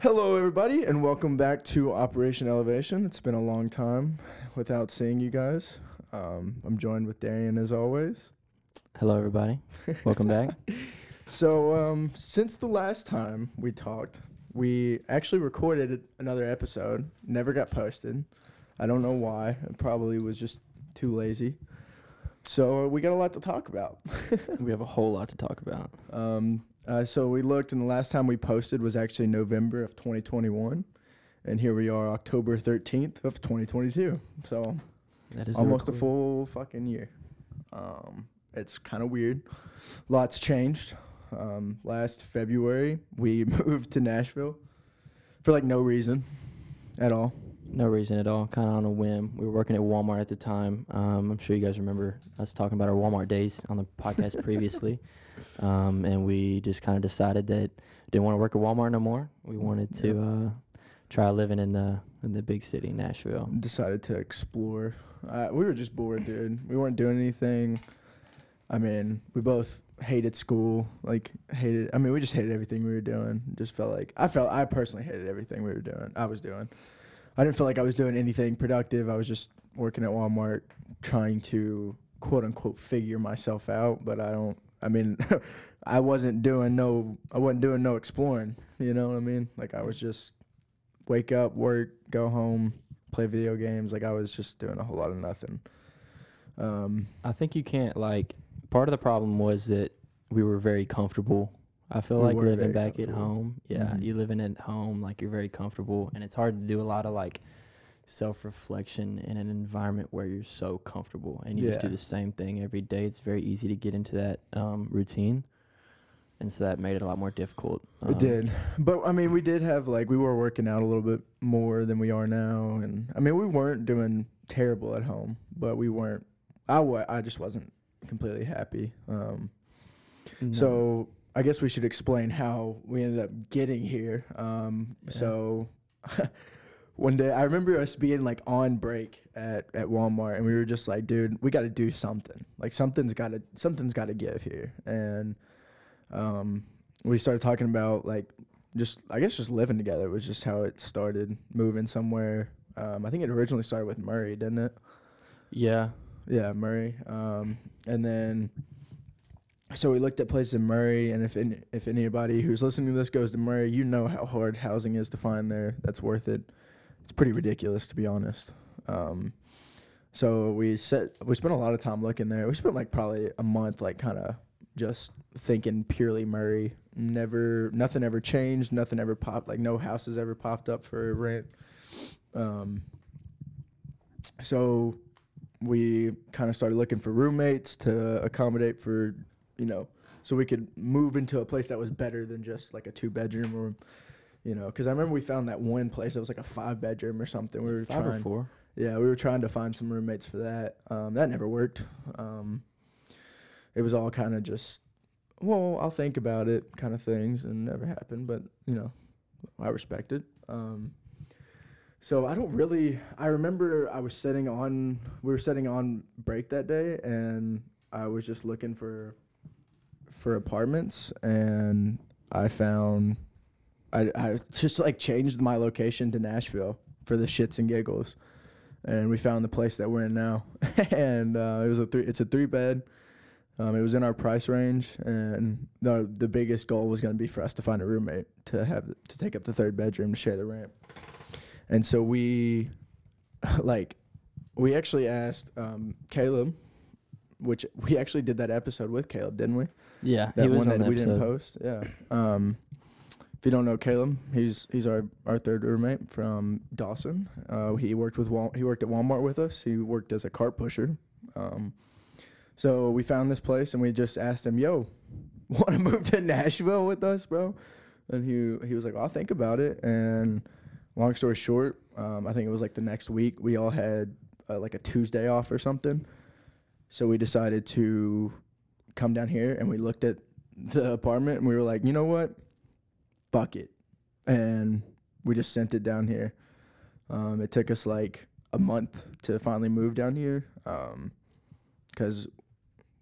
Hello, everybody, and welcome back to Operation Elevation. It's been a long time without seeing you guys. Um, I'm joined with Darian as always. Hello, everybody. Welcome back. So, um, since the last time we talked, we actually recorded another episode. Never got posted. I don't know why. It probably was just too lazy. So we got a lot to talk about. we have a whole lot to talk about. Um, uh, so we looked, and the last time we posted was actually November of 2021, and here we are, October 13th of 2022. So That is almost a record. full fucking year. Um, it's kind of weird. Lots changed. Um, last February, we moved to Nashville for like no reason at all. No reason at all. Kind of on a whim. We were working at Walmart at the time. Um, I'm sure you guys remember us talking about our Walmart days on the podcast previously. Um, and we just kind of decided that didn't want to work at Walmart no more. We wanted to uh, try living in the in the big city, Nashville. Decided to explore. Uh, we were just bored, dude. We weren't doing anything. I mean, we both hated school. Like hated. I mean, we just hated everything we were doing. Just felt like I felt. I personally hated everything we were doing. I was doing. I didn't feel like I was doing anything productive. I was just working at Walmart, trying to quote unquote figure myself out. But I don't. I mean, I wasn't doing no. I wasn't doing no exploring. You know what I mean? Like I was just wake up, work, go home, play video games. Like I was just doing a whole lot of nothing. Um, I think you can't like. Part of the problem was that we were very comfortable. I feel We like living back at home. Yeah, Mhm. you living at home like you're very comfortable, and it's hard to do a lot of like self-reflection in an environment where you're so comfortable and you just do the same thing every day. It's very easy to get into that um, routine, and so that made it a lot more difficult. it Um, did, but I mean, we did have like we were working out a little bit more than we are now, and I mean, we weren't doing terrible at home, but we weren't. I wa- I just wasn't completely happy. Um, no. So I guess we should explain how we ended up getting here. Um, Yeah. So one day I remember us being like on break at, at Walmart, and we were just like, dude, we got to do something. Like something's got to something's got to give here. And um, we started talking about like just I guess just living together was just how it started. Moving somewhere. Um, I think it originally started with Murray, didn't it? yeah, Yeah, Murray. Um, and then, so we looked at places in Murray, and if any, if anybody who's listening to this goes to Murray, you know how hard housing is to find there. That's worth it. It's pretty ridiculous, to be honest. Um, so we set we spent a lot of time looking there. We spent like probably a month, like kind of just thinking purely Murray. Never, nothing ever changed. Nothing ever popped. Like no houses ever popped up for rent. Um, so we kind of started looking for roommates to accommodate for, you know, so we could move into a place that was better than just like a two bedroom or, you know, because I remember we found that one place that was like a five bedroom or something. We were five trying, or four. yeah, we were trying to find some roommates for that. Um, that never worked. Um, it was all kind of just, well, I'll think about it kind of things, and never happened. But you know, I respect it. Um, so I don't really. I remember I was sitting on. We were sitting on break that day, and I was just looking for for apartments, and I found. I I just like changed my location to Nashville for the shits and giggles, and we found the place that we're in now, and uh, it was a three. It's a three bed. Um, it was in our price range, and the the biggest goal was going to be for us to find a roommate to have to take up the third bedroom to share the rent. And so we, like, we actually asked um, Caleb, which we actually did that episode with Caleb, didn't we? Yeah, That one on that we didn't post. Yeah. Um, if you don't know Caleb, he's he's our, our third roommate from Dawson. Uh, he worked with Wal- he worked at Walmart with us. He worked as a cart pusher. Um, so we found this place and we just asked him, "Yo, want to move to Nashville with us, bro?" And he he was like, "I'll think about it." And long story short, um, I think it was like the next week we all had uh, like a Tuesday off or something. So we decided to come down here and we looked at the apartment and we were like, you know what? Fuck it. And we just sent it down here. Um, it took us like a month to finally move down here. Um 'cause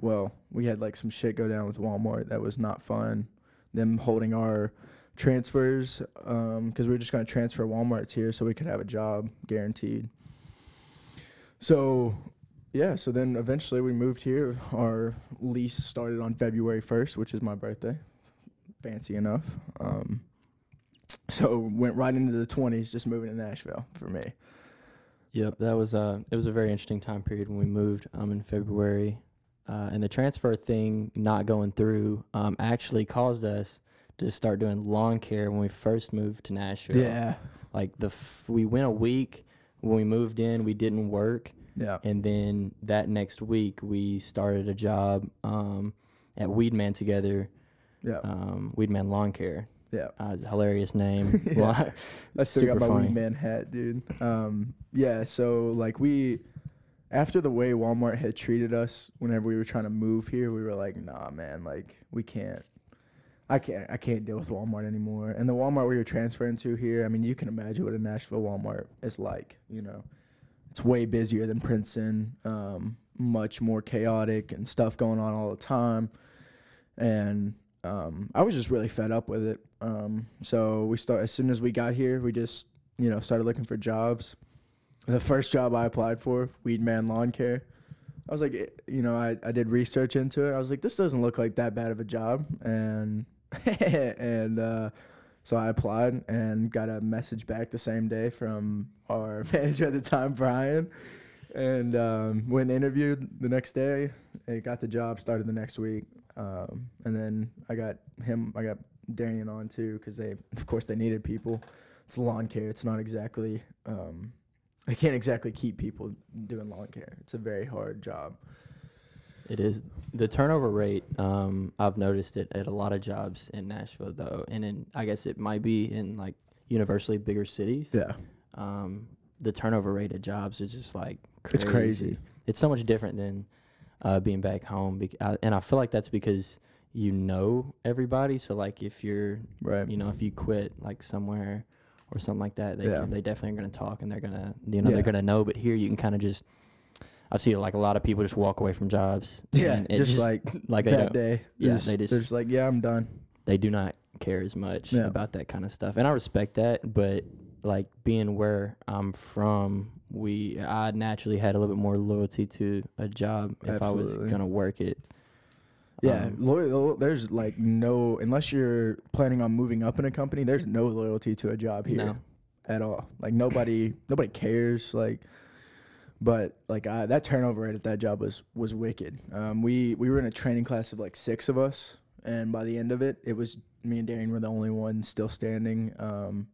well, we had like some shit go down with Walmart that was not fun. Them holding our transfers because we were just going to transfer Walmart's here so we could have a job guaranteed. So, yeah, so then eventually we moved here. Our lease started on February 1st, which is my birthday. Fancy enough. Um, so went right into the 20s just moving to Nashville for me. Yep, that was uh it was a very interesting time period when we moved um in February. Uh, and the transfer thing not going through um, actually caused us to start doing lawn care when we first moved to Nashville. Yeah. Like the f- we went a week when we moved in, we didn't work, Yeah. and then that next week we started a job um, at Weedman together, Yeah. um, Weedman Lawn Care. yeah. Uh, it's a hilarious name. Yeah. I still got my funny. Weed Man hat, dude. Um, yeah, so like we, after the way Walmart had treated us whenever we were trying to move here, we were like, nah, man, like we can't. I can't. I can't deal with Walmart anymore. And the Walmart we were transferring to here, I mean, you can imagine what a Nashville Walmart is like. You know, it's way busier than Princeton. Um, much more chaotic and stuff going on all the time. And um, I was just really fed up with it. Um, so we start as soon as we got here, we just you know started looking for jobs. The first job I applied for, Weed Man Lawn Care. I was like, eh, you know, I, I did research into it. I was like, this doesn't look like that bad of a job, and and uh, so I applied and got a message back the same day from our manager at the time, Brian, and um, went and interviewed the next day. I got the job, started the next week, um, and then I got him. I got Darian on too because they, of course, they needed people. It's lawn care. It's not exactly. Um, they can't exactly keep people doing lawn care. It's a very hard job. It is the turnover rate. Um, I've noticed it at a lot of jobs in Nashville, though, and in I guess it might be in like universally bigger cities. Yeah, Um, the turnover rate of jobs is just like it's crazy. It's so much different than uh, being back home, bec- uh, and I feel like that's because you know everybody. So like if you're, Right. you know, if you quit like somewhere or something like that, they Yeah. can, they definitely are gonna talk and they're gonna you know Yeah. they're gonna know. But here you can kind of just. I see like a lot of people just walk away from jobs. Yeah, and it just, like like that day. yeah, just, they just- they're just like, yeah, I'm done. they do not care as much Yeah. about that kind of stuff and i respect that but like being where i'm from we i naturally had a little bit more loyalty to a job if i was gonna work it Yeah, Um, loyal, there's like no unless you're planning on moving up in a company. There's no loyalty to a job here No. at all. Like nobody, nobody cares. Like, but like I, that turnover rate at that job was was wicked. Um, we we were in a training class of like six of us, and by the end of it, it was me and Darian were the only ones still standing. Um,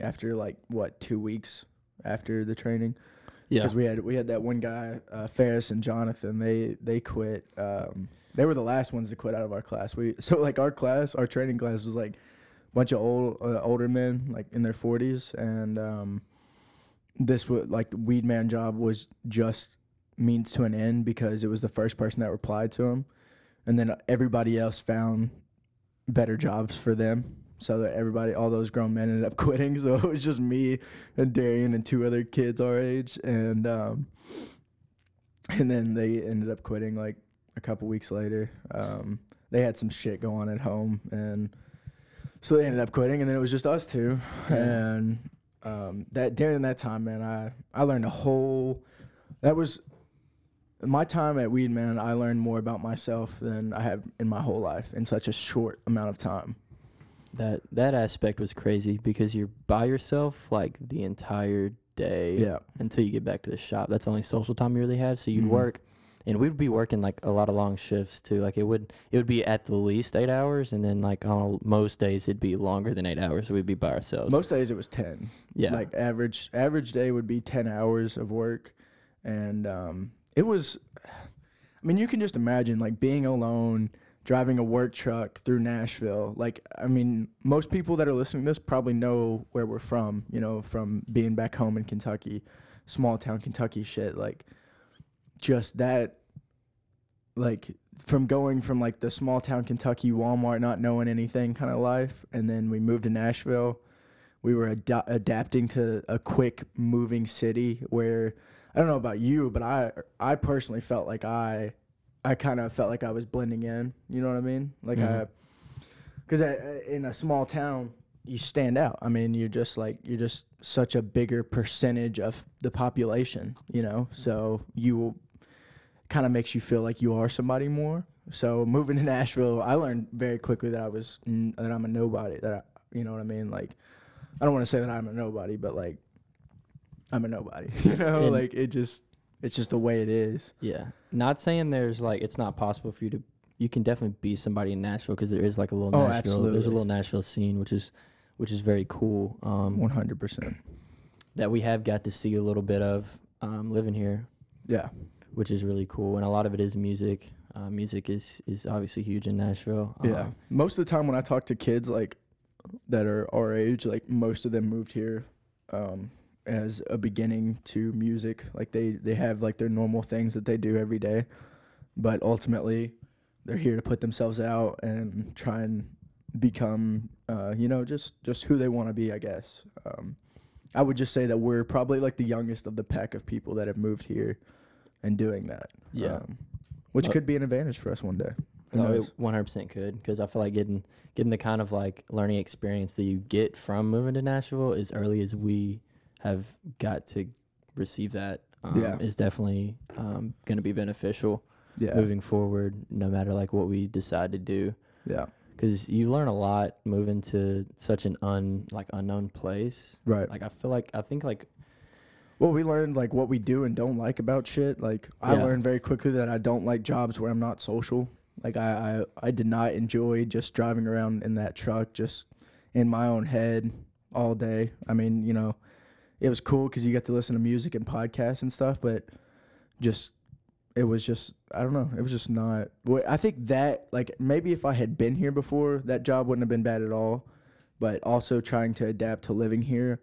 after like what two weeks after the training. yeah because we had we had that one guy uh, Ferris and Jonathan. They they quit. Um, they were the last ones to quit out of our class. We so like our class, our training class was like a bunch of old uh, older men like in their forties, and um, this was like the weed man job was just means to an end because it was the first person that replied to him, and then everybody else found better jobs for them. So that everybody, all those grown men ended up quitting. So it was just me and Darian and two other kids our age, and um, and then they ended up quitting like a couple weeks later. Um, they had some shit going on at home, and so they ended up quitting, and then it was just us two. Yeah. And um, that during that time, man, I I learned a whole. That was my time at Weed Man. I learned more about myself than I have in my whole life in such a short amount of time. That that aspect was crazy because you're by yourself like the entire day Yeah, until you get back to the shop. That's the only social time you really have so you'd Mhm. work. And we'd be working like a lot of long shifts too. Like it would it would be at the least eight hours and then like on most days it'd be longer than eight hours so we'd be by ourselves. Most days it was ten. yeah. Like average average day would be 10 hours of work and um it was i mean you can just imagine like being alone driving a work truck through nashville like i mean most people that are listening to this probably know where we're from you know from being back home in kentucky small town kentucky shit like just that like from going from like the small town kentucky walmart not knowing anything kind of life and then we moved to nashville. We were ad- adapting to a quick moving city where I don't know about you, but I I personally felt like I I kind of felt like I was blending in. You know what I mean? Like I Mhm. because in a small town, you stand out. I mean, you're just like you're just such a bigger percentage of the population, you know. So you kind of makes you feel like you are somebody more. So moving to Nashville, I learned very quickly that I was n- that I'm a nobody. That I, you know what I mean? Like, I don't want to say that I'm a nobody, but like, I'm a nobody. You know, And- like it just it's just the way it is. Yeah. Not saying there's like it's not possible for you to. You can definitely be somebody in Nashville because there is like a little Oh, Nashville. There's a little Nashville scene, which is, which is very cool. Um, One hundred percent. that we have got to see a little bit of um, living here, Yeah. which is really cool. And a lot of it is music. Uh, music is is obviously huge in Nashville. Yeah. Um, Most of the time when I talk to kids like that are our age, like most of them moved here um, as a beginning to music. Like they they have like their normal things that they do every day, but ultimately they're here to put themselves out and try and become uh, you know just just who they want to be. I guess. Um, I would just say that we're probably like the youngest of the pack of people that have moved here and doing that. Yeah. Um, which Well- could be an advantage for us one day. Who No, knows? it 100% could because I feel like getting getting the kind of like learning experience that you get from moving to Nashville as early as we have got to receive that um, Yeah. is definitely um, going to be beneficial yeah. moving forward, no matter like what we decide to do. Yeah. Because you learn a lot moving to such an un like unknown place. Right. Like I feel like I think like Well, we learned like what we do and don't like about shit. Like I Yeah. learned very quickly that I don't like jobs where I'm not social. Like I, I, I did not enjoy just driving around in that truck, just in my own head all day. I mean, you know, it was cool because you got to listen to music and podcasts and stuff, but just it was just I don't know. It was just not. I think that like maybe if I had been here before, that job wouldn't have been bad at all. But also trying to adapt to living here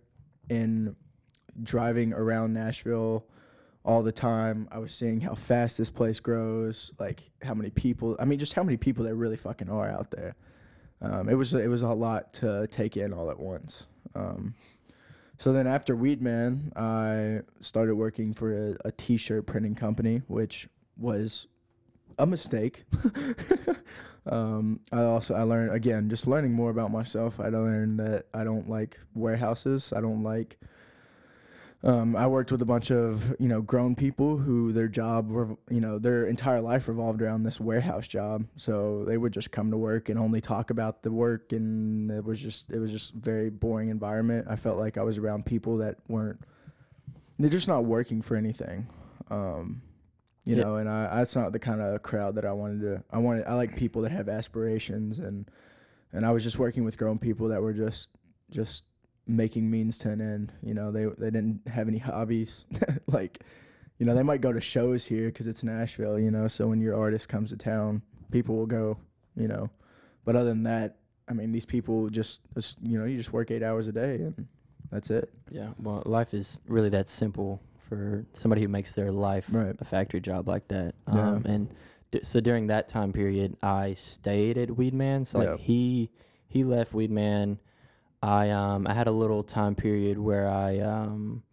and driving around Nashville all the time. I was seeing how fast this place grows, like how many people. I mean, just how many people there really fucking are out there. Um, it was it was a lot to take in all at once. Um, so then after Weedman, I started working for a, a t-shirt printing company, which was a mistake. um, I also I learned again just learning more about myself. I learned that I don't like warehouses. I don't like. Um, I worked with a bunch of you know grown people who their job were you know their entire life revolved around this warehouse job. So they would just come to work and only talk about the work, and it was just it was just very boring environment. I felt like I was around people that weren't they're just not working for anything. Um, you Yeah. know, and I that's not the kind of crowd that I wanted to. I wanted I like people that have aspirations and and I was just working with grown people that were just just making means to an end. You know, they they didn't have any hobbies. like, you know, they might go to shows here because it's Nashville. You know, so when your artist comes to town, people will go. You know, but other than that, I mean, these people just, just you know, you just work eight hours a day and that's it. yeah, well, life is really that simple for somebody who makes their life Right. a factory job like that. Yeah. Um, and d- so during that time period, I stayed at Weedman. So like Yeah. he he left Weedman. I um I had a little time period where I um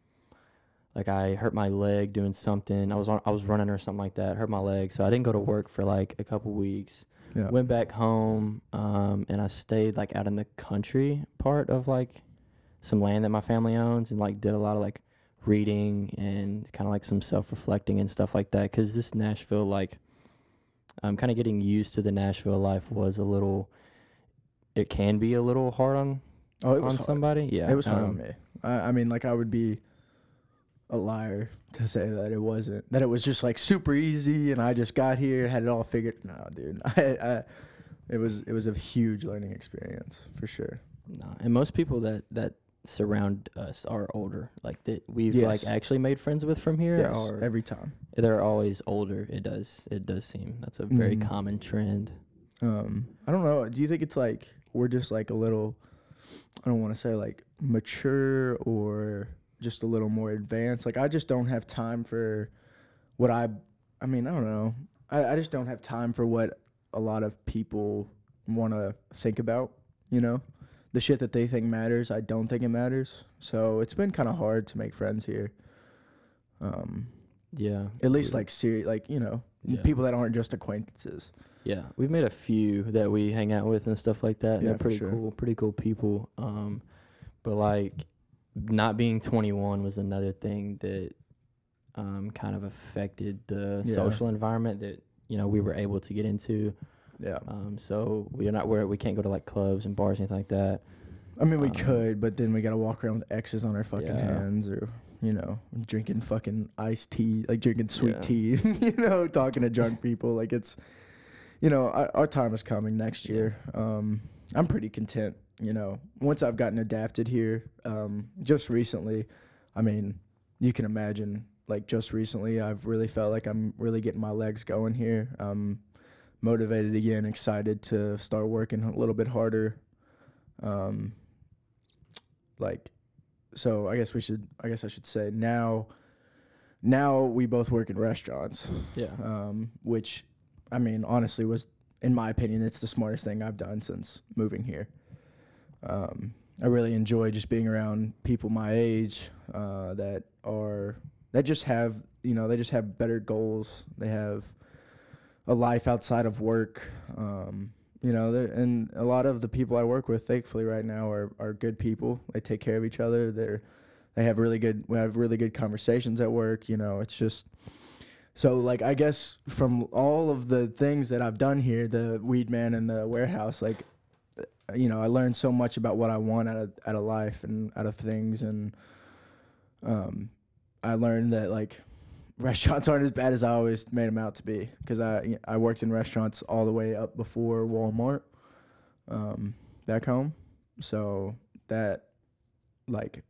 like I hurt my leg doing something. I was on I was running or something like that. Hurt my leg, so I didn't go to work for like a couple weeks. Yeah. Went back home um and I stayed like out in the country part of like some land that my family owns and like did a lot of like reading and kind of like some self-reflecting and stuff like that cuz this Nashville like um kind of getting used to the Nashville life was a little it can be a little hard on oh, it on was hard. somebody. Yeah. It was hard um, on me. I, I mean, like I would be a liar to say that it wasn't. That it was just like super easy, and I just got here, and had it all figured. No, dude. I, I, it was it was a huge learning experience for sure. No, and most people that that surround us are older. Like that we've Yes. like actually made friends with from here Yes, every time. they're always older. It does it does seem that's a very Mhm. common trend. Um, I don't know. Do you think it's like we're just like a little? I don't want to say like mature or just a little more advanced. Like I just don't have time for what I. I mean, I don't know. I, I just don't have time for what a lot of people want to think about. You know, the shit that they think matters, I don't think it matters. So it's been kind of hard to make friends here. Um, Yeah. at least like serious, like you know, Yeah. people that aren't just acquaintances. Yeah, we've made a few that we hang out with and stuff like that. and Yeah, they're pretty sure. cool, pretty cool people. Um, but like, not being 21 was another thing that um kind of affected the Yeah. social environment that you know we were able to get into. Yeah. Um, so we're not where we can't go to like clubs and bars or anything like that. I mean, we Um, could, but then we gotta walk around with X's on our fucking Yeah. hands, or you know, drinking fucking iced tea, like drinking sweet Yeah. tea, you know, talking to drunk people. Like it's, you know, our, our time is coming next year. Um, I'm pretty content, you know, once I've gotten adapted here. Um, just recently, I mean, you can imagine, like just recently, I've really felt like I'm really getting my legs going here. Um, motivated again, excited to start working a little bit harder. Um, like, so I guess we should, I guess I should say now, now we both work in restaurants, Yeah. um, which, I mean, honestly was, in my opinion, it's the smartest thing I've done since moving here. Um, I really enjoy just being around people my age uh, that are that just have you know they just have better goals. They have a life outside of work. Um, you know, and a lot of the people I work with, thankfully, right now are are good people. They take care of each other. They're they have really good we have really good conversations at work. You know, it's just so like I guess from all of the things that I've done here, the weed man and the warehouse, like uh, you know, I learned so much about what I want out of out of life and out of things, and um, I learned that like restaurants aren't as bad as I always made them out to be because I I worked in restaurants all the way up before Walmart, um, back home, so that like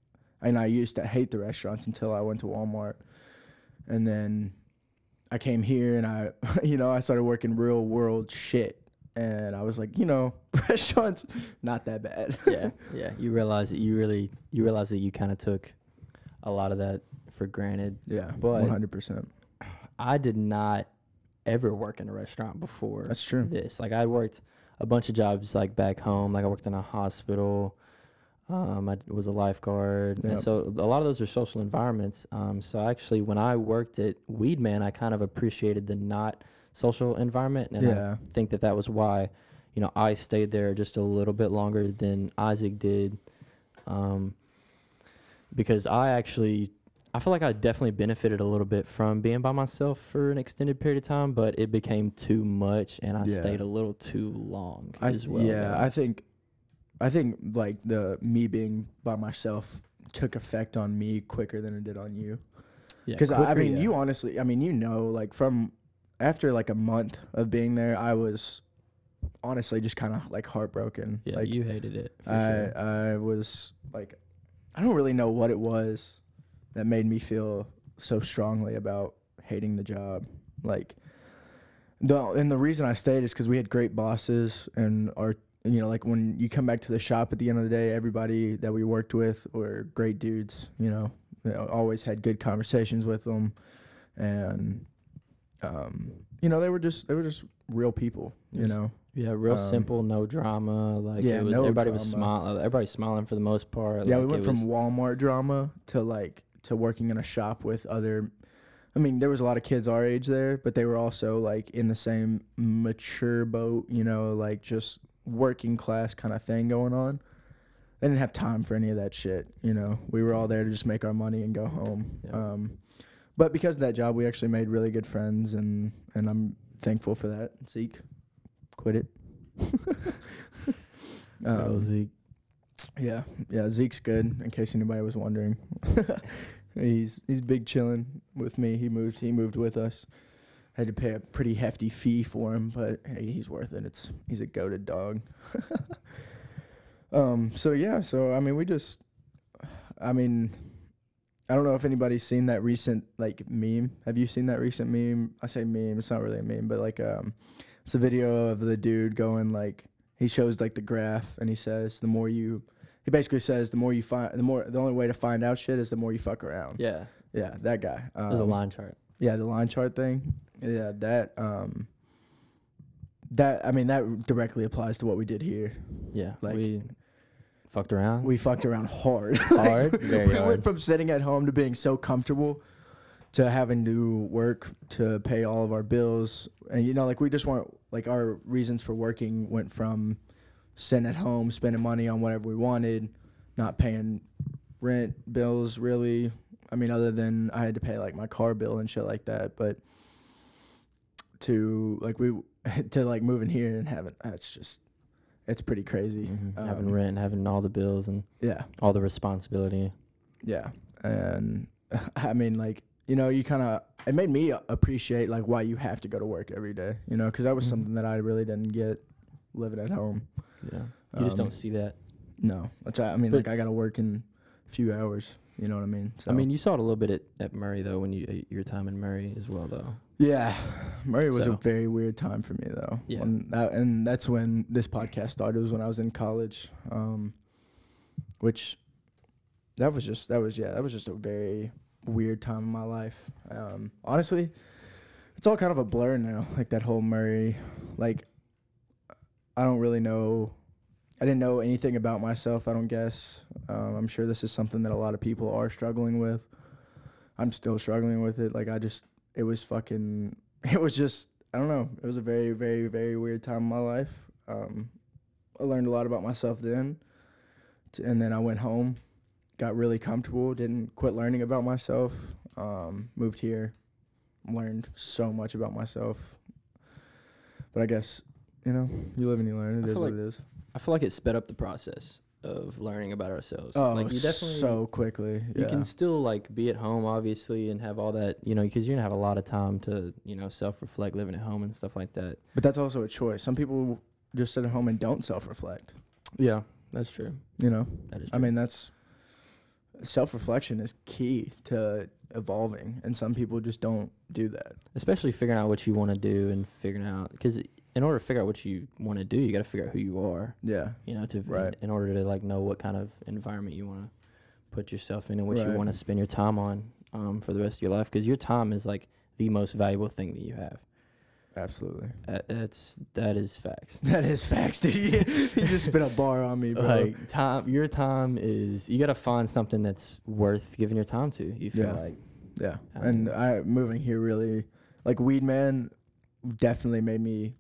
and I used to hate the restaurants until I went to Walmart, and then I came here and I you know I started working real world shit and I was like, you know, restaurants not that bad. yeah, yeah. You realize that you really, you realize that you kind of took a lot of that for granted. yeah, But- one hundred percent. I did not ever work in a restaurant before That's true. this. Like I worked a bunch of jobs like back home. Like I worked in a hospital. Um, I was a lifeguard, Yep. and so a lot of those are social environments. Um, so actually, when I worked at Weedman, I kind of appreciated the not social environment, and Yeah, I think that that was why, you know, I stayed there just a little bit longer than Isaac did, um, because I actually I feel like I definitely benefited a little bit from being by myself for an extended period of time, but it became too much, and I Yeah. stayed a little too long I as well. yeah, though. I think, I think like the me being by myself took effect on me quicker than it did on you. Yeah, Because I, I mean, yeah. you honestly, I mean, you know, like from after like a month of being there, I was honestly just kind of like heartbroken. yeah, like you hated it. I sure. I was like, I don't really know what it was that made me feel so strongly about hating the job. Like, the and the reason I stayed is because we had great bosses and our you know like when you come back to the shop at the end of the day, everybody that we worked with were great dudes. You know, you know always had good conversations with them, and um, you know they were just they were just real people. You Yes. know, Yeah, real Um, simple, no drama. Like yeah, it was, no everybody was smiling. Everybody smiling for the most part. Yeah, like we went from Walmart drama to like to working in a shop with other. I mean, there was a lot of kids our age there, but they were also like in the same mature boat, you know, like just working class kind of thing going on. They didn't have time for any of that shit, you know. We were all there to just make our money and go home. Yeah. Um, but because of that job, we actually made really good friends, and and I'm thankful for that. Zeke, quit it. Um, Zeke. yeah, yeah. Zeke's good. In case anybody was wondering, he's he's big chilling with me. He moved. He moved with us. Had to pay a pretty hefty fee for him, but hey, he's worth it. It's he's a goaded dog. um. So yeah. So I mean, we just. I mean, I don't know if anybody's seen that recent like meme. Have you seen that recent meme? I say meme. It's not really a meme, but like um, it's a video of the dude going like he shows like the graph and he says the more you he basically says the more you find the more the only way to find out shit is the more you fuck around. Yeah, Yeah, that guy. Um, there's a line chart. Yeah, the line chart thing. Yeah, that um that I mean that directly applies to what we did here. Yeah, like- we fucked around. We fucked around hard. Hard? Very we hard. went from sitting at home to being so comfortable to having to work to pay all of our bills and you know like we just want like our reasons for working went from sitting at home spending money on whatever we wanted not paying rent bills really i mean other than i had to pay like my car bill and shit like that but to like we to like moving here and having that's just it's pretty crazy Mhm. having Um, rent, having all the bills and yeah all the responsibility. Yeah, and I mean, like you know, you kind of it made me appreciate like why you have to go to work every day. You know, because that was Mhm. something that I really didn't get living at home. Yeah, you just Um, don't see that. No, that's I mean, But- like I got to work in a few hours. You know what I mean? So I mean, you saw it a little bit at, at Murray though, when you your time in Murray as well though. yeah, Murray was So- a very weird time for me though. Yeah. and, that, and that's when this podcast started. Was when I was in college, um, which that was just that was yeah that was just a very weird time in my life. Um, honestly, it's all kind of a blur now. Like that whole Murray, like I don't really know. I didn't know anything about myself. I don't guess. Um, I'm sure this is something that a lot of people are struggling with. I'm still struggling with it. Like I just, it was fucking. It was just. I don't know. It was a very, very, very weird time in my life. Um, I learned a lot about myself then, and then I went home, got really comfortable. Didn't quit learning about myself. Um, moved here, learned so much about myself. But I guess you know, you live and you learn. It I is what like it is. I feel like it sped up the process of learning about ourselves. Oh, like you definitely so quickly. you can still like be at home obviously and have all that you know because you're gonna have a lot of time to you know self-reflect living at home and stuff like that But that's also a choice. Some people just sit at home and don't self-reflect. yeah that's true You know, that is I mean, that's self-reflection is key to evolving, and some people just don't do that. especially figuring out what you want to do and figuring out because in order to figure out what you want to do you got to figure out who you are Yeah, you know to Right. in, in order to like know what kind of environment you want to put yourself in and what you want to spend your time on um, for the rest of your life because your time is like the most valuable thing that you have absolutely. Uh, that's that is facts That is facts, dude. You, just spit a bar on me, bro. like time your time is you got to find something that's worth giving your time to you feel Yeah. like yeah, and I moving here really, like Weed Man, definitely made me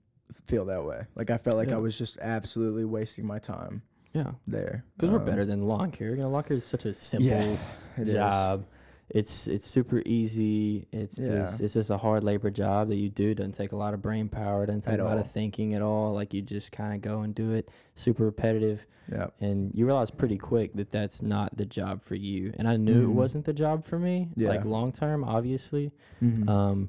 feel that way. Like I felt like Yeah. I was just absolutely wasting my time yeah there. because we're Um, better than lawn care you know lawn care is such a simple Yeah, it is. job it's it's super easy it's Yeah. just it's just a hard labor job that you do doesn't take a lot of brain power doesn't take At a lot all. of thinking at all like you just kind of go and do it super repetitive Yeah, and you realize pretty quick that that's not the job for you and i knew it Mhm. wasn't the job for me Yeah. like long term obviously Mhm. um,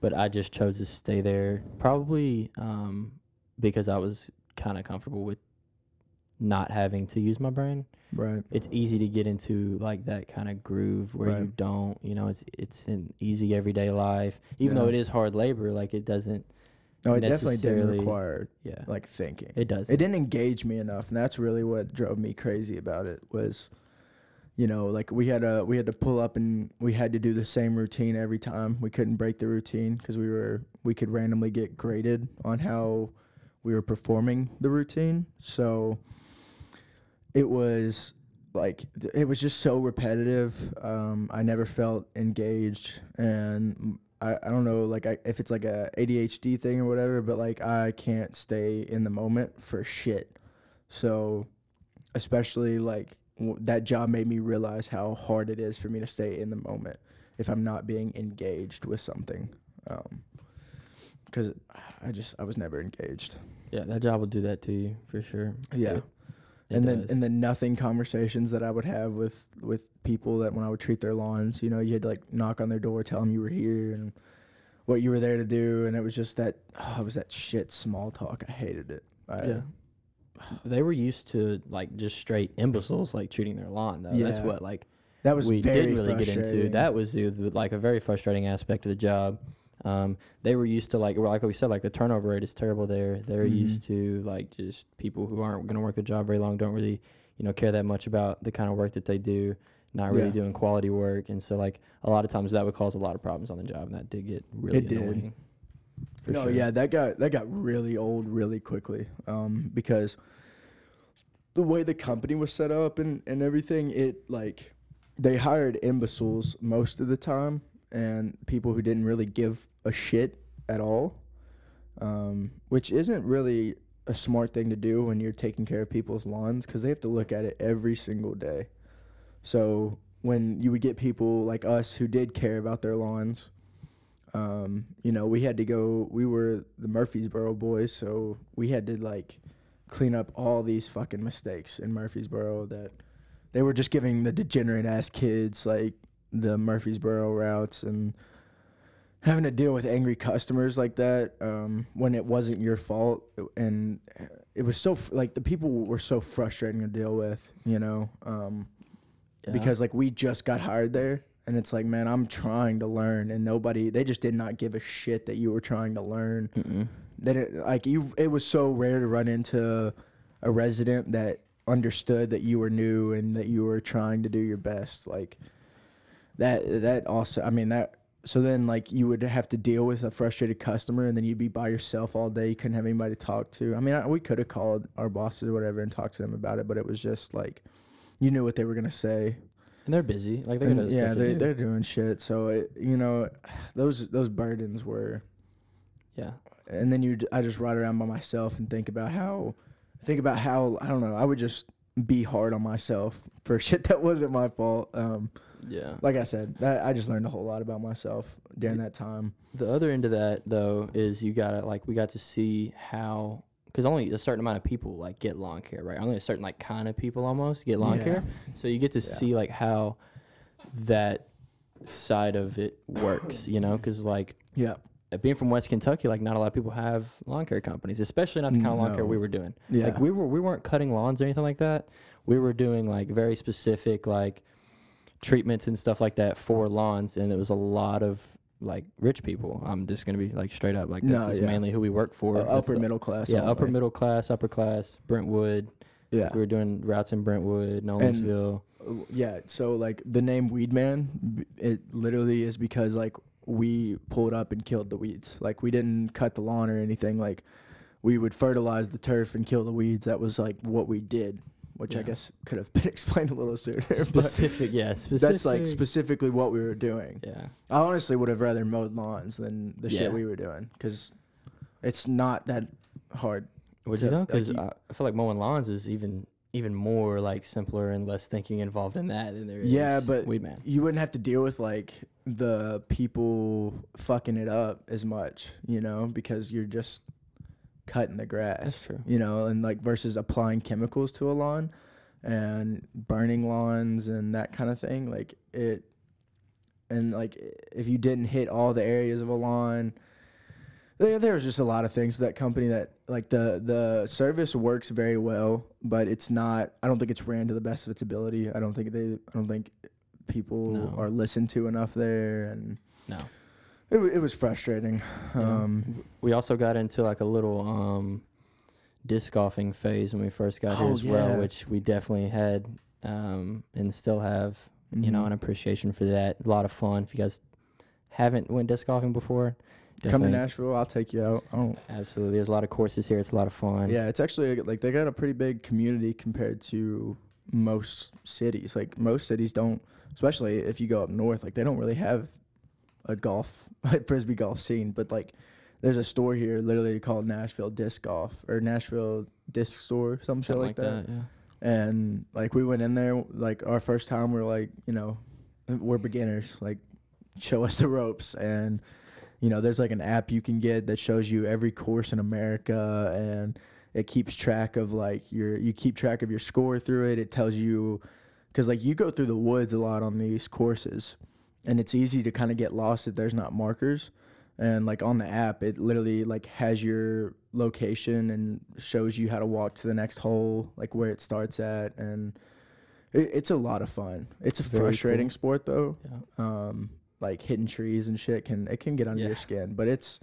but I just chose to stay there probably um, because I was kind of comfortable with not having to use my brain. right. It's easy to get into like that kind of groove where you don't, you know, it's it's an easy everyday life. Even though it is hard labor, like it doesn't. No, it definitely didn't require Yeah, like thinking. it does. it didn't engage me enough and that's really what drove me crazy about it was you know like we had a we had to pull up and we had to do the same routine every time. We couldn't break the routine because we were we could randomly get graded on how we were performing the routine. So it was like it was just so repetitive. Um, i never felt engaged and I, I don't know like I, if it's like a adhd thing or whatever but like i can't stay in the moment for shit. So especially like that job made me realize how hard it is for me to stay in the moment if i'm not being engaged with something um, because i just i was never engaged yeah, that job will do that to you for sure. yeah It- it and then and the nothing conversations that I would have with with people that when I would treat their lawns, you know, you had to like knock on their door, tell them you were here and what you were there to do, and it was just that oh, it was that shit small talk. I hated it. I, yeah. They were used to like just straight imbeciles like treating their lawn though. That's what like that was we very didn't really get into. That was the, like a very frustrating aspect of the job. Um, they were used to like, like we said, like the turnover rate is terrible there. They're Mhm. used to like just people who aren't going to work the job very long, don't really, you know, care that much about the kind of work that they do, not really Yeah. doing quality work, and so like a lot of times that would cause a lot of problems on the job, and that did get really It annoying. For no, sure. yeah, that got that got really old really quickly. Um, because the way the company was set up and and everything, it like they hired imbeciles most of the time, and people who didn't really give a shit at all, um, which isn't really a smart thing to do when you're taking care of people's lawns because they have to look at it every single day. So when you would get people like us who did care about their lawns, um, you know, we had to go. We were the Murfreesboro boys, so we had to like clean up all these fucking mistakes in Murfreesboro that they were just giving the degenerate ass kids like the Murfreesboro routes and having to deal with angry customers like that um, when it wasn't your fault and it was so like the people were so frustrating to deal with you know um, Yeah. because like we just got hired there and it's like man i'm trying to learn. And nobody they just did not give a shit that you were trying to learn. Mm-mm. that it like you it was so rare to run into a resident that understood that you were new and that you were trying to do your best. Like that that also i mean that so then like you would have to deal with a frustrated customer and then you'd be by yourself all day. You couldn't have anybody to talk to. I mean I, we could have called our bosses or whatever and talked to them about it but it was just like you knew what they were going to say And they're busy. Like they're and yeah, they they they're doing shit. So it, you know, those those burdens were, yeah. and then you, I just ride around by myself and think about how, think about how I don't know. I would just be hard on myself for shit that wasn't my fault. Um, Yeah. like I said, that I just learned a whole lot about myself during that time. The other end of that though is you gotta like we got to see how because only a certain amount of people like get lawn care, right? Only a certain like kind of people almost get lawn Yeah. care. So you get to Yeah. see like how that side of it works, you know? Because like Yeah, uh, being from West Kentucky, like not a lot of people have lawn care companies, especially not the kind of lawn care we were doing. yeah, Like we were we weren't cutting lawns or anything like that. We were doing like very specific like treatments and stuff like that for lawns, and it was a lot of like rich people. I'm just gonna be like straight up like this No, is yeah. mainly who we work for. Uh, upper middle class. yeah, upper middle class, upper class, Brentwood. Yeah, We were doing routes in Brentwood, Nolensville. Uh, yeah. So like the name Weedman, it literally is because like we pulled up and killed the weeds. Like we didn't cut the lawn or anything. Like we would fertilize the turf and kill the weeds. That was like what we did, which I guess could have been explained a little sooner. specific, yeah, specific. that's like specifically what we were doing. yeah, I honestly would have rather mowed lawns than the Yeah. shit we were doing because it's not that hard. Which is Because I, I feel like mowing lawns is even even more like simpler and less thinking involved in that than there is. Yeah, but weed man. you wouldn't have to deal with like the people fucking it up as much, you know, because you're just cutting the grass. That's true. You know, and like versus applying chemicals to a lawn and burning lawns and that kind of thing. Like it, and like if you didn't hit all the areas of a lawn, there, there was just a lot of things with that company that like the the service works very well, but it's not. I don't think it's ran to the best of its ability. I don't think they. I don't think people No. are listened to enough there, and No. It, it was frustrating. Yeah. Um, We also got into like a little um, disc golfing phase when we first got here Oh, as well, which we definitely had um, and still have. You know, mhm. an appreciation for that. A lot of fun. If you guys haven't went disc golfing before, come to Nashville. I'll take you out. Absolutely, there's a lot of courses here. It's a lot of fun. Yeah, it's actually like they got a pretty big community compared to most cities. Like most cities don't, especially if you go up north, like they don't really have a golf like frisbee golf scene. But like, there's a store here literally called Nashville Disc Golf or Nashville Disc Store, some shit something like, that. Yeah. And like we went in there, like our first time, we're like, you know, we're beginners. Like, show us the ropes. And you know, there's like an app you can get that shows you every course in America, and it keeps track of like your you keep track of your score through it. It tells you because like you go through the woods a lot on these courses, and it's easy to kind of get lost if there's not markers. And like on the app, it literally like has your location and shows you how to walk to the next hole, like where it starts at, and it, it's a lot of fun. It's a Very frustrating cool. sport though. Yeah. Um, like hitting trees and shit can it can get under Yeah. your skin, but it's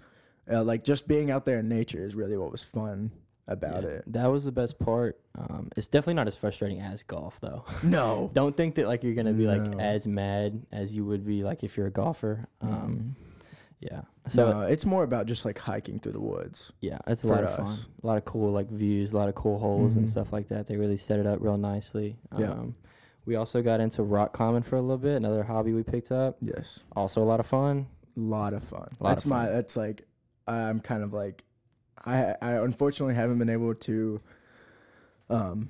uh, like just being out there in nature is really what was fun about Yeah, it. That was the best part. Um, it's definitely not as frustrating as golf, though. No, Don't think that like you're gonna be like as mad as you would be like if you're a golfer. Um, Mm. yeah. So no, it's more about just like hiking through the woods. yeah, it's a lot of fun. A lot of cool like views, a lot of cool holes and Mhm. stuff like that. They really set it up real nicely. Yeah. Um, We also got into rock climbing for a little bit, another hobby we picked up. Yes. Also a lot of fun. A lot of fun. Lot that's of fun. my. That's like, I'm kind of like, I I unfortunately haven't been able to, um,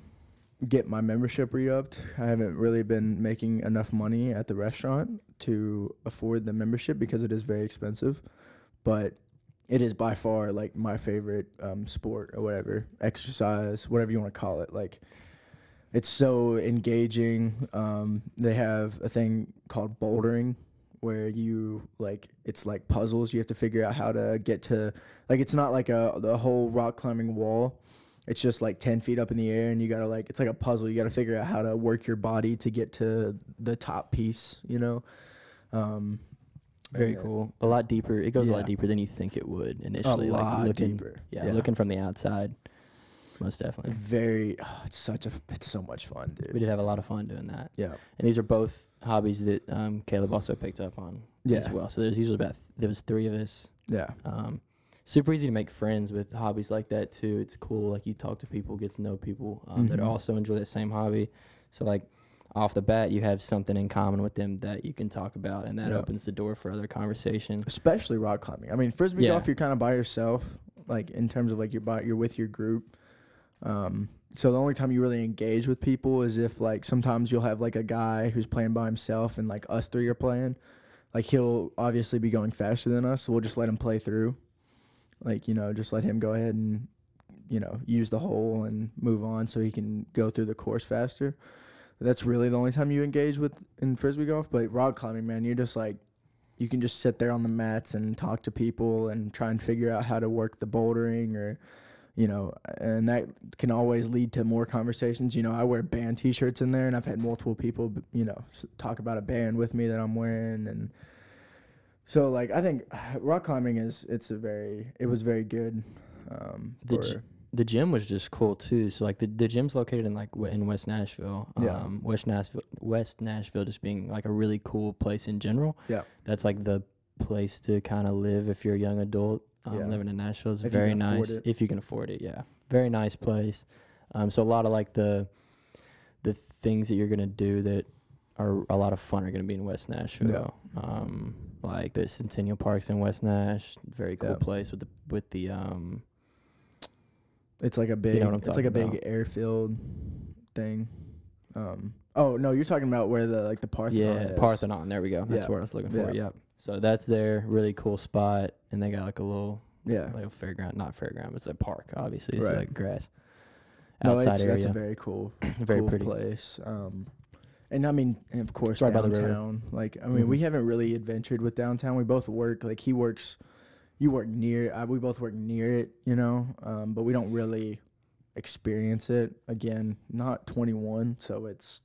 get my membership re-upped. I haven't really been making enough money at the restaurant to afford the membership because it is very expensive, but it is by far like my favorite um, sport or whatever exercise, whatever you want to call it. Like, it's so engaging. Um, they have a thing called bouldering where you like it's like puzzles. You have to figure out how to get to like it's not like a the whole rock climbing wall. It's just like ten feet up in the air, and you gotta like it's like a puzzle. You gotta figure out how to work your body to get to the top piece. You know. Um, Very cool. A lot deeper. It goes a lot deeper than you think it would A initially. lot like looking, deeper. Yeah, looking from the outside. Most definitely. Very. Oh, it's such a. It's so much fun, dude. We did have a lot of fun doing that. Yeah. And these are both hobbies that um, Caleb also picked up on as well. So there's usually about th- there was three of us. Yeah. Um, super easy to make friends with hobbies like that too. It's cool. Like you talk to people, get to know people um, that Mhm. also enjoy the same hobby. So like off the bat, you have something in common with them that you can talk about, and that Yeah. opens the door for other conversation. especially rock climbing. I mean, frisbee Yeah. golf, you're kind of by yourself, like in terms of like you're by you're with your group. Um, so the only time you really engage with people is if like sometimes you'll have like a guy who's playing by himself and like us three are playing. Like he'll obviously be going faster than us, so we'll just let him play through. Like you know, just let him go ahead and you know use the hole and move on, so he can go through the course faster. That's really the only time you engage with in frisbee golf. But rock climbing, man, you're just like you can just sit there on the mats and talk to people and try and figure out how to work the bouldering or you know and that can always lead to more conversations you know i wear band t-shirts in there and i've had multiple people you know talk about a band with me that i'm wearing and so like i think rock climbing is it's a very it was very good um The for, gy- The gym was just cool too. So like the, the gym's located in like w- in West Nashville. Yeah. Um, West Nashville, West Nashville, just being like a really cool place in general. Yeah. That's like the place to kind of live if you're a young adult. Um, Yeah. Living in Nashville is If very nice if you can afford it. Yeah, very nice place. Um, so a lot of like the the things that you're gonna do that are a lot of fun are gonna be in West Nashville. Um, like the Centennial Parks in West Nash, very cool Yeah. place with the with the um it's like a big You know it's like a big about. airfield thing um oh no you're talking about where the like the parthenon Yeah, is. Parthenon. There we go. That's Yeah. what I was looking for. Yeah. Yep. So that's their really cool spot, and they got like a little yeah like a fairground, not fairground, it's a park. Obviously, it's Right. like grass no, outside it's, area. that's a very cool very cool pretty. place. Um, and I mean, and of course, right by the river. downtown. Like, I mean, we Mhm. haven't really adventured with downtown. We both work. Like, he works. You work near. Uh, we both work near it. You know, um, but we don't really experience it. Again, not 21, so it's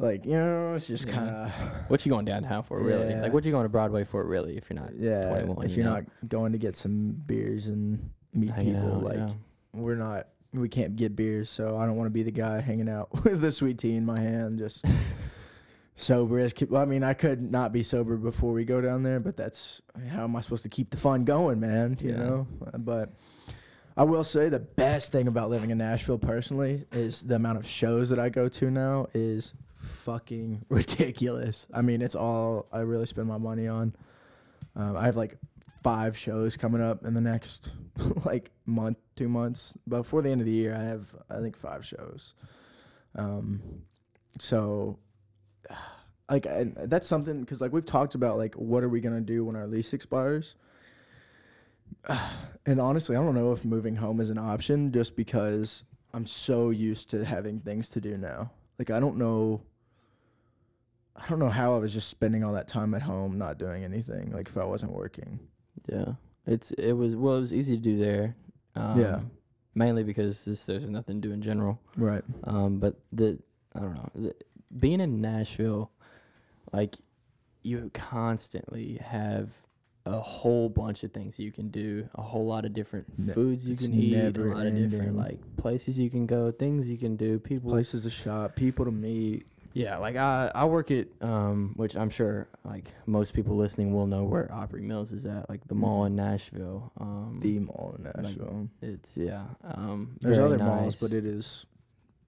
like you know, it's just Yeah. kind of What you going downtown for, really? Yeah. Like, what you going to Broadway for, really? If you're not yeah. 21, if you you're know? not going to get some beers and meet hanging people, out, like yeah. we're not we can't get beers so i don't want to be the guy hanging out with a sweet tea in my hand just sober as keep, well, i mean i could not be sober before we go down there but that's how am i supposed to keep the fun going man you Yeah. know Uh, but i will say the best thing about living in nashville personally is the amount of shows that i go to now is fucking ridiculous i mean it's all i really spend my money on um, i have like five shows coming up in the next like month, two months. Before the end of the year, I have I think five shows. Um, so like and that's something because like we've talked about like what are we gonna do when our lease expires. And honestly, I don't know if moving home is an option just because I'm so used to having things to do now. Like I don't know. I don't know how I was just spending all that time at home not doing anything. Like if I wasn't working. Yeah, it's it was well, it was easy to do there. Um, Yeah. Mainly because this, there's nothing to do in general. Right. Um, but the I don't know, the, being in Nashville, like you constantly have a whole bunch of things you can do, a whole lot of different Ne- foods you can eat, a lot of different like places you can go, things you can do, people. Places to shop, people to meet. Yeah, like I I work at um, which I'm sure like most people listening will know where Opry Mills is at, like the mall in Nashville. Um, The mall in like, Nashville. it's yeah. Um, There's other malls, but it is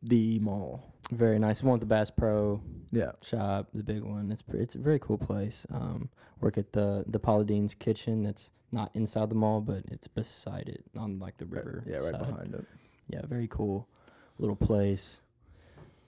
the mall. Very nice. One with the Bass Pro Yeah. shop, the big one. It's pre- it's a very cool place. Um, work at the the Paula Deen's Kitchen. That's not inside the mall, but it's beside it on like the Right- river. Yeah, right side. behind it. Yeah, very cool little place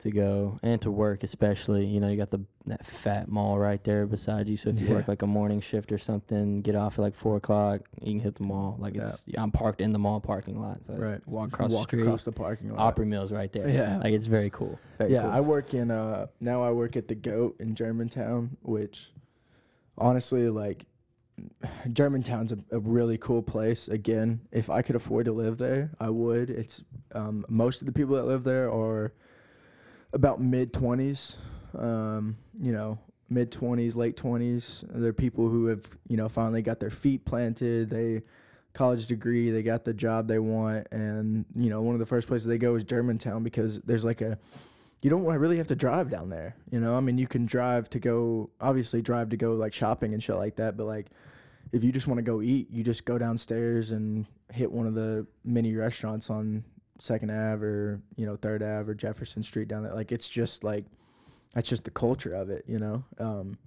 to go and to work, especially. You know, you got the that fat mall right there beside you. So if you work like a morning shift or something, get off at like four o'clock, you can hit the mall. Like Yeah. it's I'm parked in the mall parking lot, so it's Right. walk across walk the street. across the parking lot. Opry Mill's right there. Yeah. like it's very cool. Very yeah, cool. I work in uh now I work at the Goat in Germantown, which honestly like Germantown's a, a really cool place. Again, if I could afford to live there, I would. It's um, most of the people that live there are about mid twenties, um, you know, mid twenties, late twenties. They're people who have you know finally got their feet planted. They college degree, they got the job they want, and you know one of the first places they go is Germantown because there's like a you don't really have to drive down there. You know, I mean, you can drive to go, obviously drive to go like shopping and shit like that. But like, if you just want to go eat, you just go downstairs and hit one of the mini restaurants on Second Ave or you know Third Ave or Jefferson Street down there. Like, it's just like that's just the culture of it. You know, um,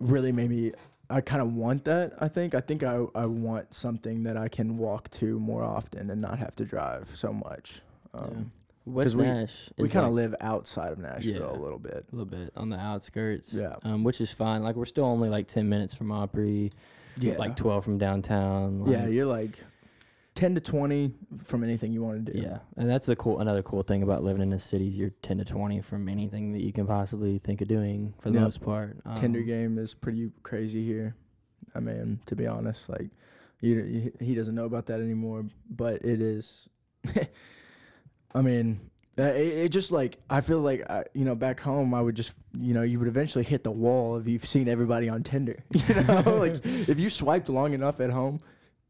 really made me. I kind of want that. I think. I think I I want something that I can walk to more often and not have to drive so much. Um, West we- Nash. we kind of like live outside of Nashville Yeah. a little bit. a little bit on the outskirts. Yeah. Um, which is fine. Like we're still only like ten minutes from Opry. Yeah. Like twelve from downtown. yeah, you're like 10 to 20 from anything you want to do. Yeah, and that's the cool. Another cool thing about living in the cities, you're ten to twenty from anything that you can possibly think of doing for the Yep. most part. Um, Tinder game is pretty crazy here. I mean, to be honest, like you, you he doesn't know about that anymore, but it is I mean, uh, it, it just like I feel like I, you know back home I would just you know you would eventually hit the wall if you've seen everybody on Tinder. You know, like if you swiped long enough at home,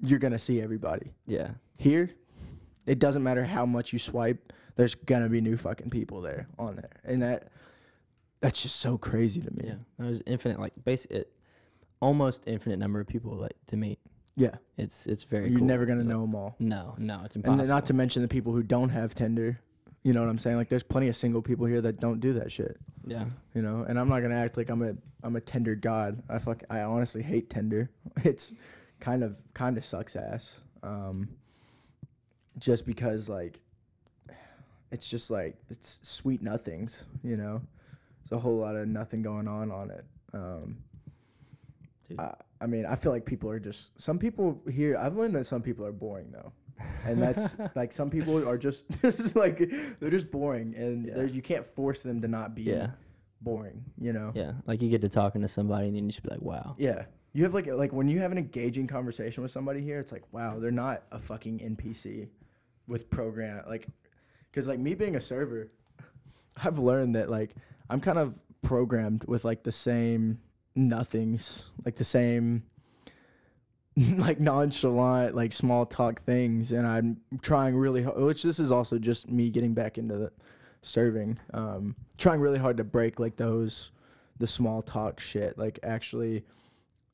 you're gonna see everybody. Yeah, Here, it doesn't matter how much you swipe. There's gonna be new fucking people there on there, and that that's just so crazy to me. yeah. There's infinite, like base it, almost infinite number of people like to meet. Yeah, It's it's very. you're cool. never gonna It's like- know them all, No, no, it's and impossible. then not to mention the people who don't have Tinder. You know what I'm saying? Like, there's plenty of single people here that don't do that shit. yeah, You know, and I'm not gonna act like I'm a I'm a Tinder god. I fuck I honestly hate Tinder. It's kind of kind of sucks ass. Um, just because like it's just like it's sweet nothings. You know, there's a whole lot of nothing going on on it. Um, I, I mean, I feel like people are just some people here. I've learned that some people are boring though, and that's like some people are just just like they're just boring, and Yeah. you can't force them to not be yeah, boring. You know? yeah. Like you get to talking to somebody, and then you just be like, wow. Yeah. You have like like when you have an engaging conversation with somebody here, it's like wow, they're not a fucking NPC with program like, because like me being a server, I've learned that like I'm kind of programmed with like the same nothings, like the same like nonchalant like small talk things, and I'm trying really hard. Which this is also just me getting back into the serving, um, trying really hard to break like those the small talk shit, like actually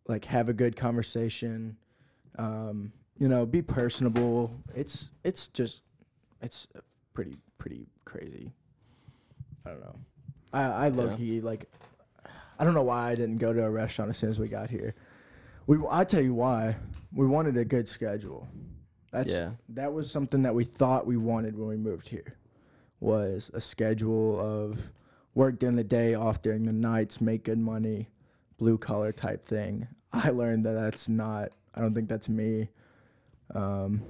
like have a good conversation um you know be personable. It's it's just it's pretty pretty crazy. I don't know. I i low Yeah. key like i don't know why i didn't go to a restaurant as soon as we got here. We i tell you why. We wanted a good schedule. That's yeah, that was something that we thought we wanted when we moved here was a schedule of work during the day off during the nights make good money blue collar type thing i learned that that's not i don't think that's me um,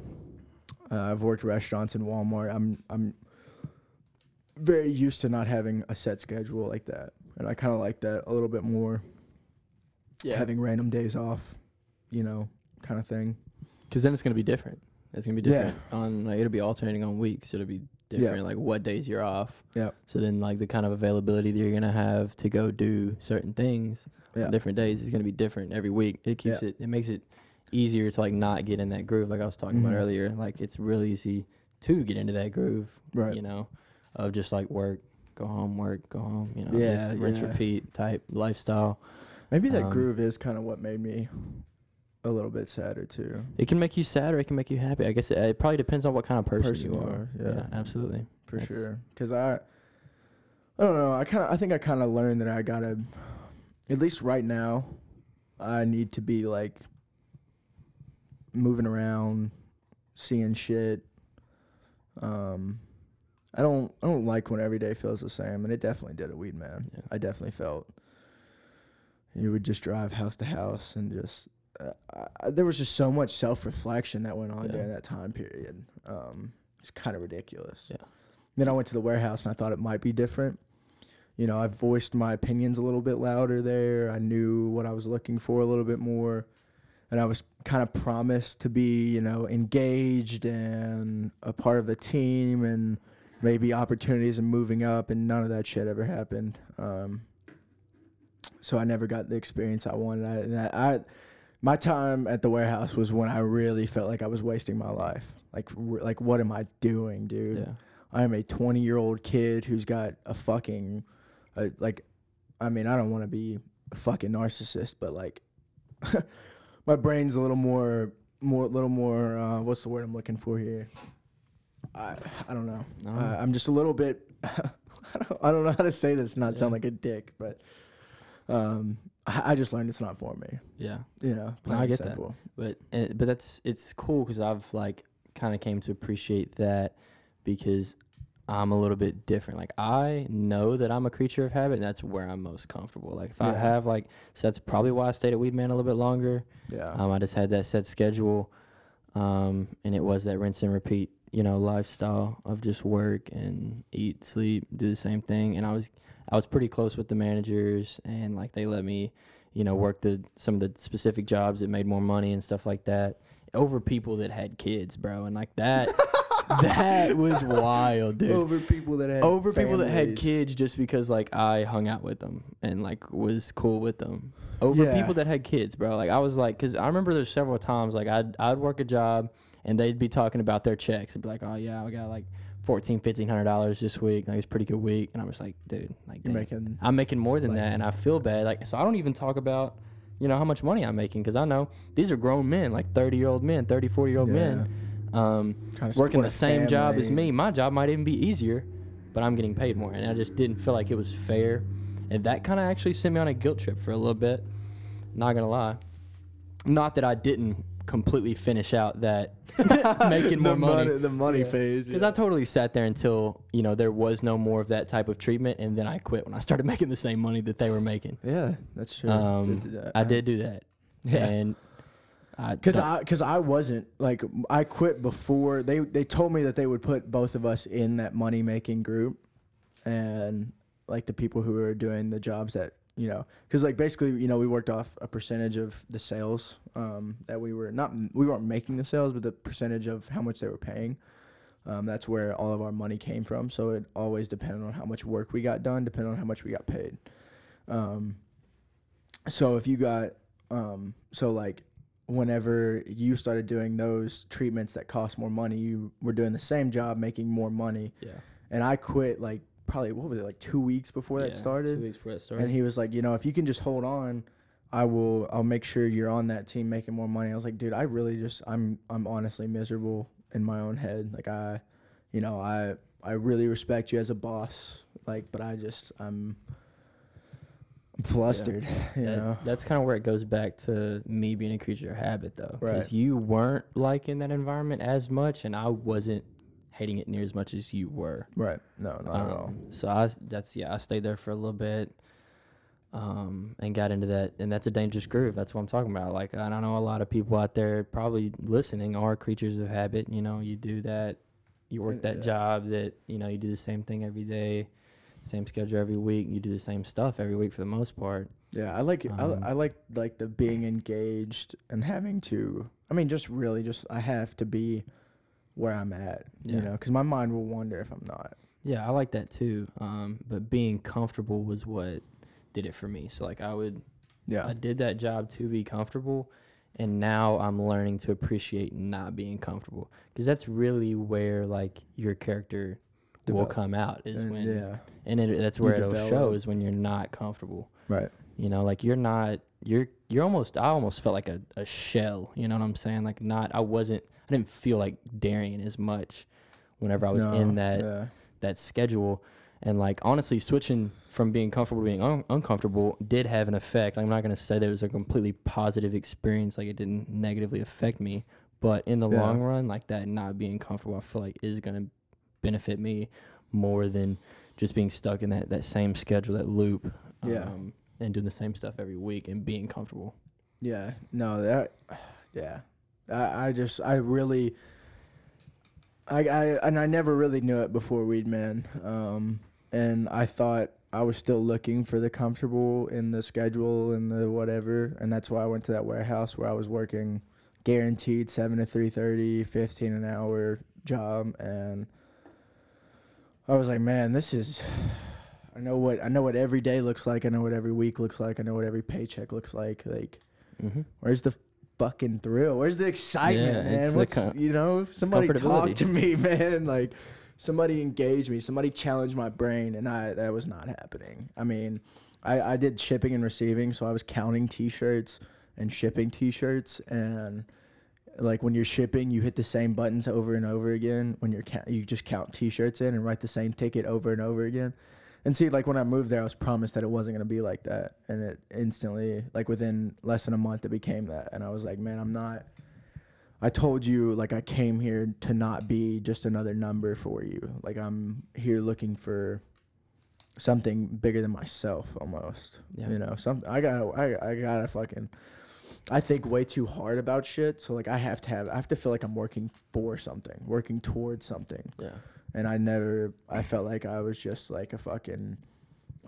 uh, i've worked restaurants and walmart i'm i'm very used to not having a set schedule like that and i kind of like that a little bit more yeah. having random days off you know kind of thing Because then it's gonna be different. It's gonna be different Yeah. on like it'll be alternating on weeks. It'll be Yeah. different like what days you're off. Yeah. So then like the kind of availability that you're gonna have to go do certain things Yeah. on different days is gonna be different every week. It keeps it it makes it easier to like not get in that groove like I was talking Mhm. about earlier. Like it's real easy to get into that groove. Right. You know, of just like work, go home, work, go home. You know, Yeah, rinse repeat type lifestyle. maybe that Um, groove is kind of what made me a little bit sadder too It can make you sad or it can make you happy. I guess it, it probably depends on what kind of person, Person you you are. are, yeah. absolutely. for That's- sure because i I don't know. I kind of I think I kind of learned that I gotta, at least right now, I need to be like moving around, seeing shit. Um, I don't I don't like when every day feels the same, and it definitely did at Weed Man. Yeah. I definitely felt you would just drive house to house and just. Uh, there was just so much self reflection that went on Yeah. during that time period. Um, it's kind of ridiculous. Yeah. Then I went to the warehouse and I thought it might be different. You know, I voiced my opinions a little bit louder there. I knew what I was looking for a little bit more. And I was kind of promised to be, you know, engaged and a part of the team and maybe opportunities and moving up. And none of that shit ever happened. Um, so I never got the experience I wanted. I, I, my time at the warehouse was when I really felt like I was wasting my life. Like, r- like what am I doing, dude? Yeah. I am a 20 year old kid who's got a fucking, uh, like, I mean, I don't want to be a fucking narcissist, but like, my brain's a little more, more, little more. Uh, what's the word I'm looking for here? I, I don't know. No. Uh, I'm just a little bit. I don't, I don't know how to say this, not sound like a dick, but um, I, just learned it's not for me. yeah. You know, plain I get that. But uh, but that's it's cool because I've like kind of came to appreciate that because I'm a little bit different. Like I know that I'm a creature of habit, and that's where I'm most comfortable. Like if I have like, so that's probably why I stayed at Weedman a little bit longer. Yeah. Um, I just had that set schedule, um, and it was that rinse and repeat, you know, lifestyle of just work and eat, sleep, do the same thing. And I was, I was pretty close with the managers, and like they let me, you know, work the some of the specific jobs that made more money and stuff like that over people that had kids, bro. And like that, that was wild, dude over people that had over people that had kids just because like I hung out with them and like was cool with them. Over Yeah. people that had kids, bro. Like I was like, cause I remember there's several times like I'd I'd work a job and they'd be talking about their checks. They'd be like, oh yeah, I got like fourteen, fifteen hundred dollars this week. Like it's a pretty good week. And I was like, dude, like You're making I'm making more than like- that, and I feel bad. Like so, I don't even talk about. You know how much money I'm making because I know these are grown men, like 30 year old men, 30, 40 year old men, um, working the same job as me. My job might even be easier, but I'm getting paid more, and I just didn't feel like it was fair, and that kind of actually sent me on a guilt trip for a little bit. Not gonna lie, not that I didn't completely finish out that making more the money. The money Yeah. phase. Because I totally sat there until you know there was no more of that type of treatment, and then I quit when I started making the same money that they were making. yeah, that's true. Um, Did that. I did do that, Yeah. and I Cause I, cause I wasn't like I quit before they they told me that they would put both of us in that money making group, and like the people who were doing the jobs that you know, cause like basically you know we worked off a percentage of the sales um, that we were not we weren't making the sales, but the percentage of how much they were paying. Um, that's where all of our money came from. So it always depended on how much work we got done, depending on how much we got paid. Um, so if you got um, so like whenever you started doing those treatments that cost more money, you were doing the same job making more money. yeah, And I quit like probably what was it like two weeks before yeah, that started. Two weeks before that started. And he was like, you know, if you can just hold on, I will. I'll make sure you're on that team making more money. I was like, dude, I really just I'm I'm honestly miserable in my own head. Like I, you know, I I really respect you as a boss. Like, but I just I'm. I'm flustered, you That- know. that's kind of where it goes back to me being a creature of habit, though, Right. because you weren't liking that environment as much, and I wasn't hating it near as much as you were. Right? No, not at all. Um, So I that's yeah, I stayed there for a little bit, um, and got into that, and that's a dangerous groove. That's what I'm talking about. Like, I know a lot of people out there probably listening are creatures of habit. You know, you do that, you work that Yeah. job that you know you do the same thing every day, same schedule every week. You do the same stuff every week for the most part. Yeah, I like Um, I, I like like the being engaged and having to. I mean, just really, just I have to be where I'm at, Yeah. you know, because my mind will wander if I'm not. Yeah, I like that too. Um, but being comfortable was what did it for me. So like I would Yeah, I did that job to be comfortable, and now I'm learning to appreciate not being comfortable because that's really where like your character will come out is And, when yeah, and it, that's where it'll show is when you're not comfortable. right. You know, like you're not you're you're almost I almost felt like a, a shell. You know what I'm saying? Like not I wasn't I didn't feel like Darian as much whenever I was No, in that yeah. that schedule And like honestly, switching from being comfortable to being un- uncomfortable did have an effect. I'm not gonna say that it was a completely positive experience, like it didn't negatively affect me. But in the Yeah. long run, like that not being comfortable, I feel like is gonna benefit me more than just being stuck in that, that same schedule, that loop. Yeah. Um, and doing the same stuff every week and being comfortable. Yeah, no, that, yeah, I, I just, I really, I, I, and I never really knew it before Weed Man, um, and I thought I was still looking for the comfortable in the schedule and the whatever, and that's why I went to that warehouse where I was working guaranteed seven to three thirty, fifteen an hour job, and I was like, man, this is. I know what I know what every day looks like. I know what every week looks like. I know what every paycheck looks like. Like, Mm-hmm. Where's the fucking thrill? Where's the excitement, Yeah, man? What's com- you know? Somebody talk to me, man. Like somebody engage me. Somebody challenge my brain, and I that was not happening. I mean, I I did shipping and receiving, so I was counting T-shirts and shipping T-shirts, and like when you're shipping, you hit the same buttons over and over again. When you're ca- you just count T-shirts in and write the same ticket over and over again. And see, like when I moved there, I was promised that it wasn't gonna be like that, and it instantly, like within less than a month, it became that. And I was like, man, I'm not. I told you, like I came here to not be just another number for you. Like I'm here looking for something bigger than myself, almost. Yeah. You know, some I gotta, I, I gotta fucking. I think way too hard about shit, so like I have to have, I have to feel like I'm working for something, working towards something Yeah. And I never I felt like I was just like a fucking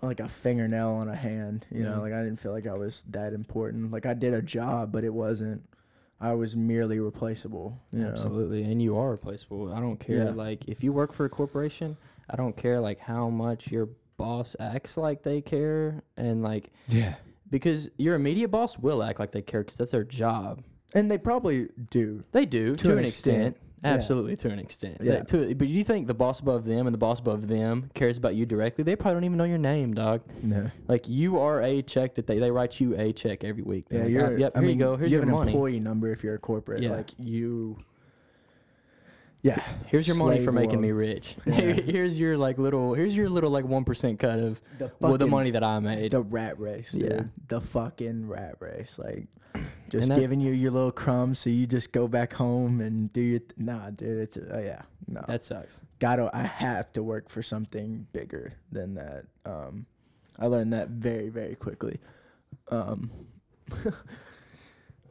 like a fingernail on a hand, you Yeah. know, like I didn't feel like I was that important. Like I did a job, but it wasn't I was merely replaceable, you know. Absolutely, and you are replaceable. I don't care. Yeah. Like if you work for a corporation, I don't care like how much your boss acts like they care, and like Yeah. because your immediate boss will act like they care because that's their job. And they probably do. They do to, an an extent. extent, yeah. Absolutely, to an extent. Yeah. That- to, but you think the boss above them and the boss above them cares about you directly? They probably don't even know your name, dog. No. Like you are a check that they they write you a check every week. They're Yeah, like, you're "Ah, yep, I here mean, you go. Here's you your have an money. employee number if you're a corporate. Yeah. Like you Yeah. Here's your money for making me rich. Yeah. here's your like little. Here's your little like one percent cut of The well, the fucking- money that I made. The rat race, dude. Yeah. The fucking rat race. Like, just that- giving you your little crumbs so you just go back home and do your. Th- nah, dude. It's uh, yeah. No. that sucks. Gotta. I have to work for something bigger than that. Um, I learned that very very quickly. Um.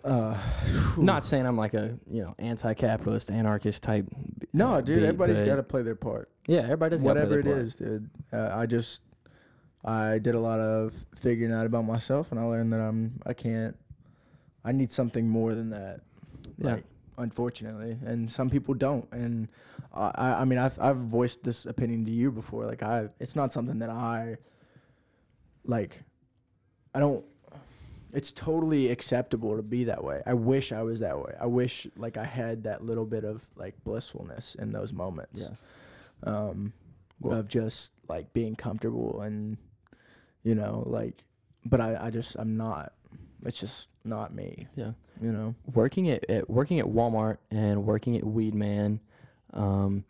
uh. Not saying I'm like a you know anti-capitalist anarchist type. No, uh, dude. beat, Everybody's got to play their part. Yeah, everybody does. whatever it part. is, dude. Uh, I just I did a lot of figuring out about myself, and I learned that I'm I can't. I need something more than that. Yeah. Like, unfortunately, and some people don't. And I I I mean I've I've voiced this opinion to you before. Like I, it's not something that I like. I don't. It's totally acceptable to be that way. I wish I was that way. I wish like I had that little bit of like blissfulness in those moments Yeah. um, Well- of just like being comfortable and you know like but I, I just i'm not it's just not me Yeah. you know working at, at working at Walmart and working at Weedman um,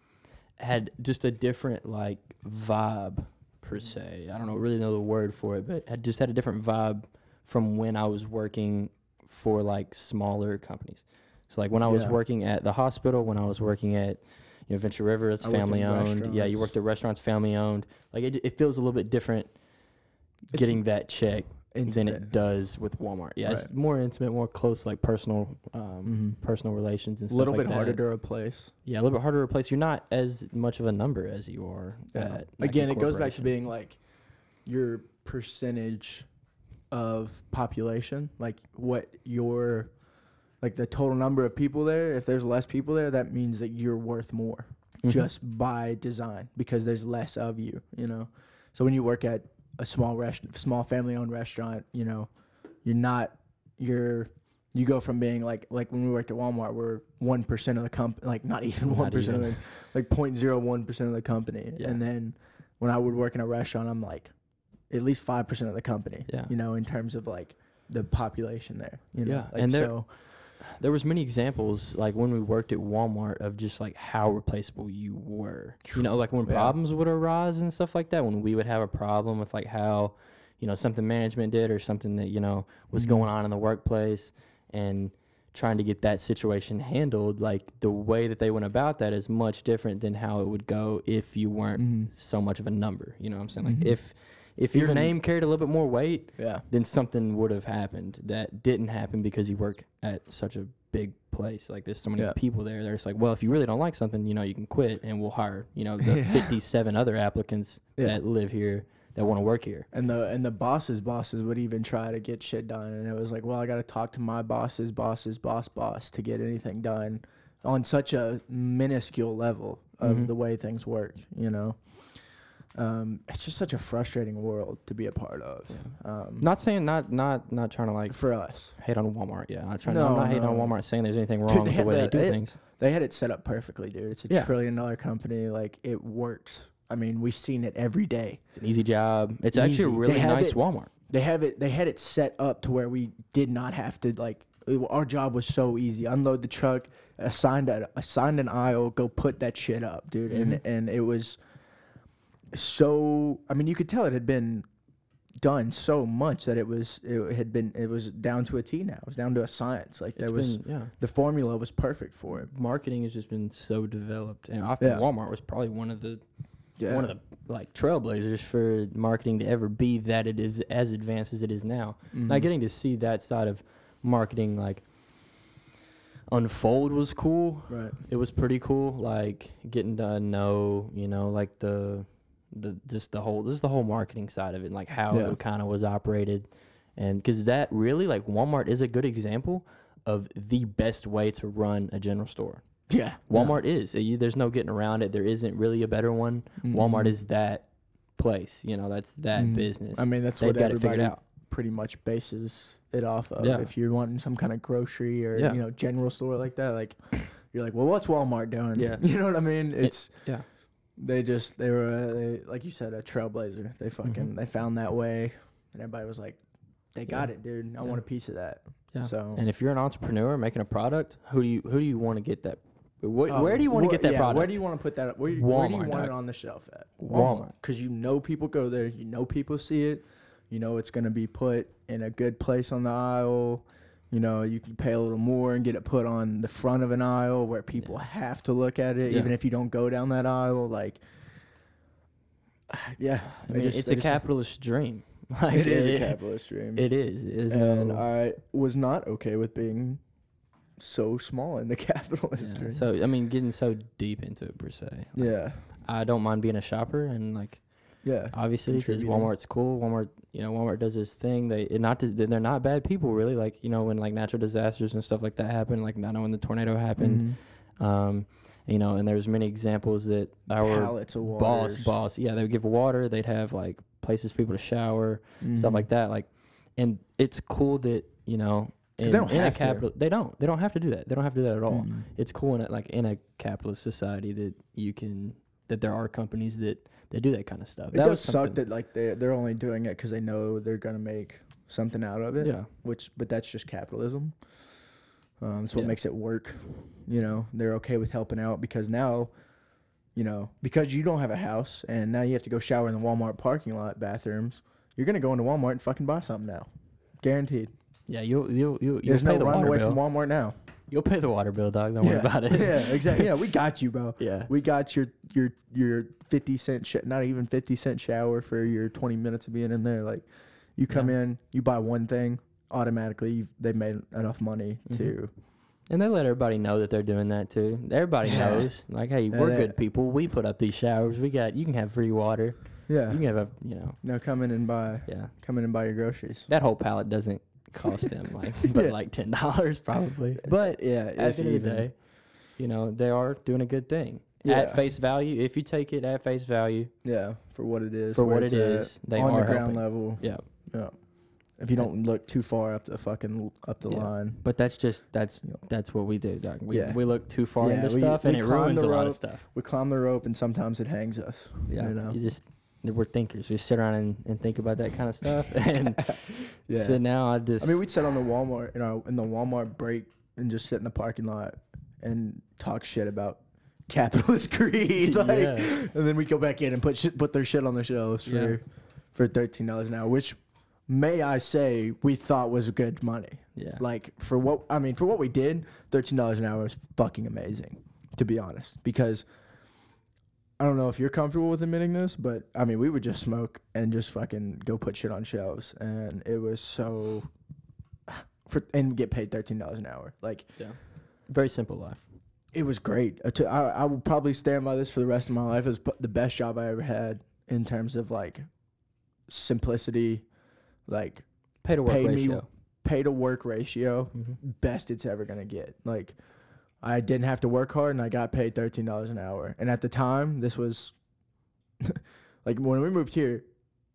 had just a different like vibe per se. I don't know really know the word for it, but had just had a different vibe from when I was working for like smaller companies. So like when I was Yeah. working at the hospital, when I was working at you know Venture River, it's I family owned. Yeah, you worked at restaurants, family owned. Like it, it feels a little bit different It's getting that check than it does with Walmart. Yeah, it's more intimate, more close, like personal, um, Mhm. personal relations and stuff. a little like bit harder to replace Yeah, a little bit harder to replace. You're not as much of a number as you are. Yeah. At, like, again it goes back to being like your percentage of population like what your like the total number of people there if there's less people there that means that you're worth more Mhm. just by design because there's less of you, you know. So when you work at a small rest, small family-owned restaurant, you know, you're not you're you go from being like like when we worked at Walmart, we're one percent of the company, like not even one percent of the like point zero one percent of the company, Yeah. and then when I would work in a restaurant, I'm like at least five percent of the company, Yeah. you know, in terms of like the population there, you know, Yeah, like and there- so. there was many examples like when we worked at Walmart of just like how replaceable you were. You know, like when Yeah. problems would arise and stuff like that. When we would have a problem with like how, you know, something management did or something that you know was Mhm. going on in the workplace, and trying to get that situation handled, like the way that they went about that is much different than how it would go if you weren't Mhm. so much of a number. You know what I'm saying? Like Mhm. if if your Even- name carried a little bit more weight, Yeah. then something would have happened that didn't happen because you work at such a big place. Like there's so many Yeah. people there. They're just like, well, if you really don't like something, you know, you can quit and we'll hire, you know, the Yeah. 57 other applicants Yeah. that live here that want to work here. And the and the bosses' bosses would even try to get shit done, and it was like, well, I got to talk to my boss's boss's boss boss to get anything done, on such a minuscule level of Mhm. the way things work. You know, um, it's just such a frustrating world to be a part of. Um, Not saying not not not trying to like for us, hate on Walmart. Yeah, not trying. No, I'm not hating on. Walmart saying there's anything wrong they with the way the- they do they- things. they had it set up perfectly, dude. It's a Yeah. trillion dollar company. Like it works. I mean, we've seen it every day. It's an easy job. It's actually a really nice it- Walmart. they have it they had it set up to where we did not have to like it- our job was so easy unload the truck assign a, assign an aisle go put that shit up dude Mhm. and and it was so i mean you could tell it had been done so much that it was it had been it was down to a t now it was down to a science like there was been, yeah. the formula was perfect for it Marketing has just been so developed, and I think Yeah. Walmart was probably one of the yeah one of the like trailblazers for marketing to ever be that it is as advanced as it is now. Not Mhm. getting to see that side of marketing like unfold was cool. right It was pretty cool. Like getting to know, you know, like the the just the whole just the whole marketing side of it, and like how Yeah. it kind of was operated, and because that really like Walmart is a good example of the best way to run a general store. yeah Walmart is. Uh, You, there's no getting around it. There isn't really a better one. Walmart Mhm. is that place. You know, that's that Mhm. business. i mean that's They've what it everybody out. pretty much bases it off of. Yeah. If you're wanting some kind of grocery or Yeah. you know general store like that, like you're like, well, what's Walmart doing? Yeah. you know what I mean. It's yeah. They just they were uh, they, like you said a trailblazer. They fucking Mhm. they found that way, and everybody was like, they got Yeah. it, dude. I Yeah. want a piece of that. Yeah. So And if you're an entrepreneur making a product, who do you who do you want to get that? Wh- Oh, where do you want to wh- get that yeah, product? Where do you want to put that? Where, do you- where do you Walmart, want it on the shelf at? Walmart. because you know people go there. You know people see it. You know it's gonna be put in a good place on the aisle. You know you can pay a little more and get it put on the front of an aisle where people Yeah. have to look at it, Yeah. even if you don't go down that aisle. Like, yeah, I mean, just- it's a just- capitalist dream. Like It is a capitalist dream. It is. It is and no- I was not okay with being so small in the capitalist yeah. dream. So I mean, getting so deep into it per se. yeah, I don't mind being a shopper and like yeah, obviously because Walmart's cool. Walmart, you know, Walmart does this thing. They it not they're not bad people really. Like you know when like natural disasters and stuff like that happen. Like I know when the tornado happened. Mhm. Um, you know, and there's many examples that our boss boss yeah they would give water. They'd have like places for people to shower stuff Mhm. like that. Like, and it's cool that you know In, they don't in a have to. capital, they don't. They don't have to do that. They don't have to do that at all. Mhm. It's cool in a, like in a capitalist society that you can that there are companies that that do that kind of stuff. It that does suck that like they they're only doing it because they know they're gonna make something out of it. yeah, Which, but that's just capitalism. Um, it's what Yeah. makes it work. You know, they're okay with helping out because now, you know, because you don't have a house and now you have to go shower in the Walmart parking lot bathrooms. You're gonna go into Walmart and fucking buy something now, guaranteed. yeah. You'll you'll you'll, you'll There's pay no the run away bill. from Walmart now. You'll pay the water bill, dog. Don't yeah. worry about it. yeah, exactly. Yeah, we got you, bro. yeah. We got your your your fifty cent sh- not even fifty cent shower for your twenty minutes of being in there. Like, you come in, you buy one thing, automatically you've, they've made enough money to. Mm-hmm. And they let everybody know that they're doing that too. Everybody Yeah. knows. Like, hey, we're they- good people. We put up these showers. We got you can have free water. Yeah, You can have a you know no, come in and buy, yeah. come in and buy your groceries. That whole pallet doesn't cost them like but Yeah. like ten dollars probably. But yeah, at if the end of the day, you know, they are doing a good thing. Yeah. At face value, if you take it at face value yeah, for what it is, for what it is, they on are the ground helping. level. Yeah. Yeah, if you don't look too far up the fucking up the Yeah. line. But that's just that's that's what we do, Doc. We Yeah. we look too far into we- stuff we and it ruins a lot of stuff. We climb the rope and sometimes it hangs us. Yeah. you You, just we're thinkers. We sit around and, and think about that kind of stuff. And Yeah. so now I just I mean, we'd sit on the Walmart in our in the Walmart break and just sit in the parking lot and talk shit about capitalist greed. like, Yeah. and then we'd go back in and put shit, put their shit on the shelves for Yeah. for thirteen dollars an hour, which may I say we thought was good money. Yeah. Like for what I mean for what we did, thirteen dollars an hour is fucking amazing, to be honest. Because I don't know if you're comfortable with admitting this, but I mean we would just smoke and just fucking go put shit on shelves, and it was so for and get paid thirteen dollars an hour. Like yeah, Very simple life. it was great. I I will probably stand by this for the rest of my life. It was p- the best job I ever had in terms of like simplicity, like Pay to work Paid me- ratio. pay to work ratio. Mhm. best it's ever gonna get. Like, I didn't have to work hard, and I got paid thirteen dollars an hour. And at the time, this was like when we moved here,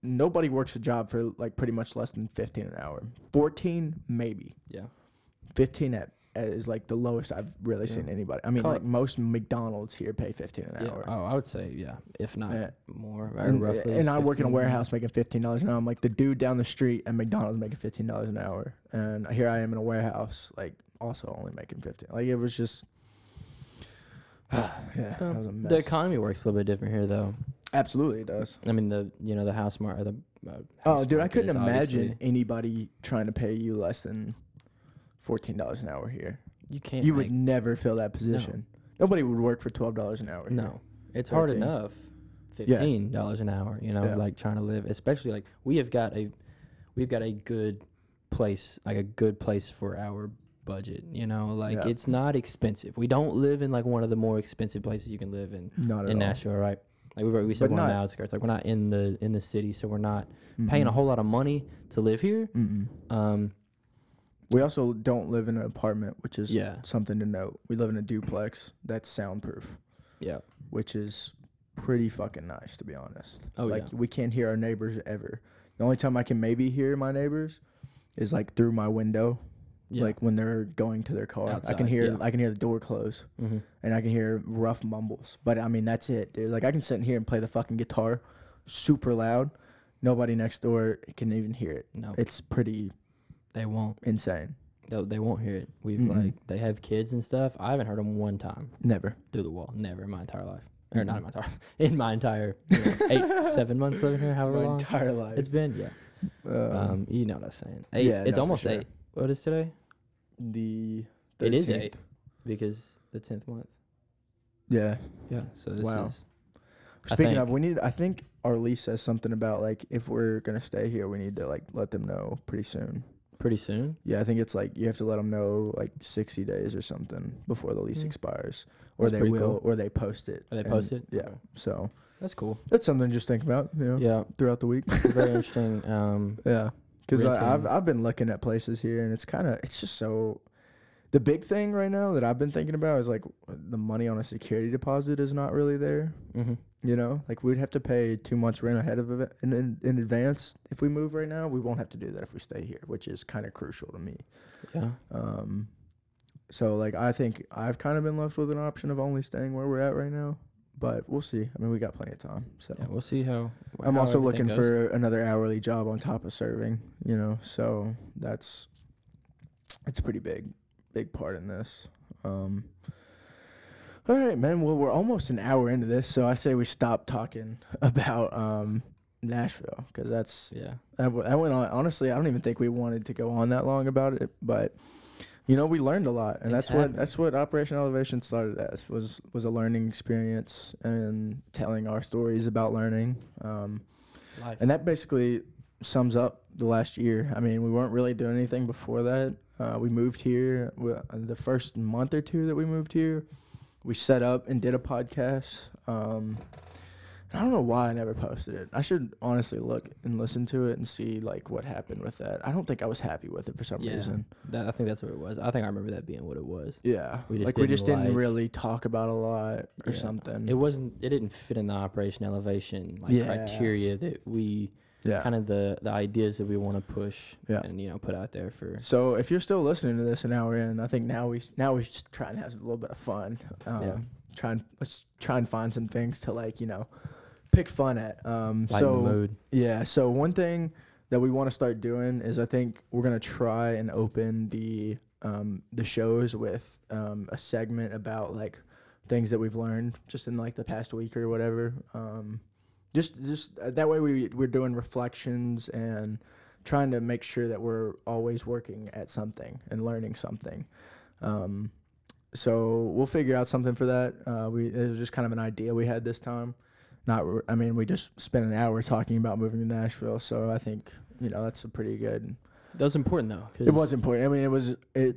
nobody works a job for like pretty much less than fifteen an hour. Fourteen, maybe. Yeah. Fifteen at is like the lowest I've really Yeah. seen anybody. I mean, Call like it- most McDonald's here pay fifteen an Yeah. hour. Oh, I would say yeah, if not Yeah. more, or And, roughly. and I work in a warehouse making fifteen dollars an hour. I'm like the dude down the street at McDonald's making fifteen dollars an hour, and here I am in a warehouse, like also only making fifteen. Like it was just, yeah, that was a mess. The economy works a little bit different here, though. Absolutely, it does. I mean, the you know the house market, the uh, Oh, dude, I couldn't imagine obviously- anybody trying to pay you less than fourteen dollars an hour here. You can't. you would never fill that position. Nobody would work for twelve dollars an hour. here. no. It's hard enough. Fifteen dollars an hour. You know, Yeah. like trying to live, especially like we have got a, we've got a good place, like a good place for our budget. You know, like Yeah. it's not expensive. We don't live in like one of the more expensive places you can live in not in all. Nashville, right? Like we, we said, But we're on the outskirts. Like we're not in the in the city, so we're not paying a whole lot of money to live here. Mm-mm. Um, We also don't live in an apartment, which is Yeah. something to note. We live in a duplex that's soundproof, yeah. which is pretty fucking nice to be honest. Oh, like yeah. we can't hear our neighbors ever. The only time I can maybe hear my neighbors is like through my window, Yeah. like when they're going to their car. I can hear yeah. I can hear the door close hmm and I can hear rough mumbles. But I mean that's it, dude. Like I can sit in here and play the fucking guitar super loud. Nobody next door can even hear it. No, It's pretty they won't. insane. They, they won't hear it. We've Mm-mm. like they have kids and stuff. I haven't heard them one time Never. through the wall. Never in my entire life, or not in my entire in my entire you know, eight seven months living here. However My long entire life. it's been. Yeah. Um, Um, you know what I'm saying. Eight. yeah, it's no, almost sure. eight. What is today? the It is eight because the tenth month. Yeah. Yeah. So this Wow. is. Speaking of, we need. I think our lease says something about like if we're gonna stay here, we need to like let them know pretty soon. Pretty soon. Yeah, I think it's like you have to let them know like 60 days or something before the lease Mm. expires, or That's they will, cool. or they post it. Or they post it. Yeah. Okay. So That's cool. that's something to just think about, you know, Yeah. throughout the week. Very interesting. Um. yeah, because I've I've been looking at places here, and it's kind of it's just so. The big thing right now that I've been thinking about is like the money on a security deposit is not really there. hmm You know, like we'd have to pay two months rent ahead of it in, in in advance if we move right now. We won't have to do that if we stay here, which is kind of crucial to me. Yeah. Um, so like I think I've kind of been left with an option of only staying where we're at right now, but we'll see. I mean, we got plenty of time. So Yeah. We'll see how. I'm how also looking goes. for another hourly job on top of serving. You know, so that's it's a pretty big big part in this. Um, all right, man. Well, we're almost an hour into this, so I say we stop talking about um, Nashville because that's Yeah. that, w- that went on. Honestly, I don't even think we wanted to go on that long about it, but you know, we learned a lot, and that's what that's what Operation Elevation started as was was a learning experience and telling our stories about learning. Um, and that basically sums up the last year. I mean, we weren't really doing anything before that. Uh, we moved here. We, uh, the first month or two that we moved here, we set up and did a podcast. Um, I don't know why I never posted it. I should honestly look and listen to it and see like what happened with that. I don't think I was happy with it for some Yeah. reason. That, I think that's what it was. I think I remember that being what it was. Yeah, We just like we didn't just didn't like- really talk about a lot or Yeah. something. It wasn't. It didn't fit in the operation elevation like Yeah. criteria that we yeah. kind of the the ideas that we want to push Yeah. and you know put out there for. So if you're still listening to this an hour in, I think now we now we're just try and have a little bit of fun. Um, Yeah. Try and let's try and find some things to like you know pick fun at. Um, Lighten so the yeah. So one thing that we want to start doing is I think we're gonna try and open the um, the shows with um, a segment about like things that we've learned just in like the past week or whatever. Um, just just uh, that way we we're doing reflections and trying to make sure that we're always working at something and learning something. Um, so we'll figure out something for that. Uh, we it was just kind of an idea we had this time. Not, I mean, we just spent an hour talking about moving to Nashville, so I think you know that's a pretty good. That was important though. It was important. I mean, it was it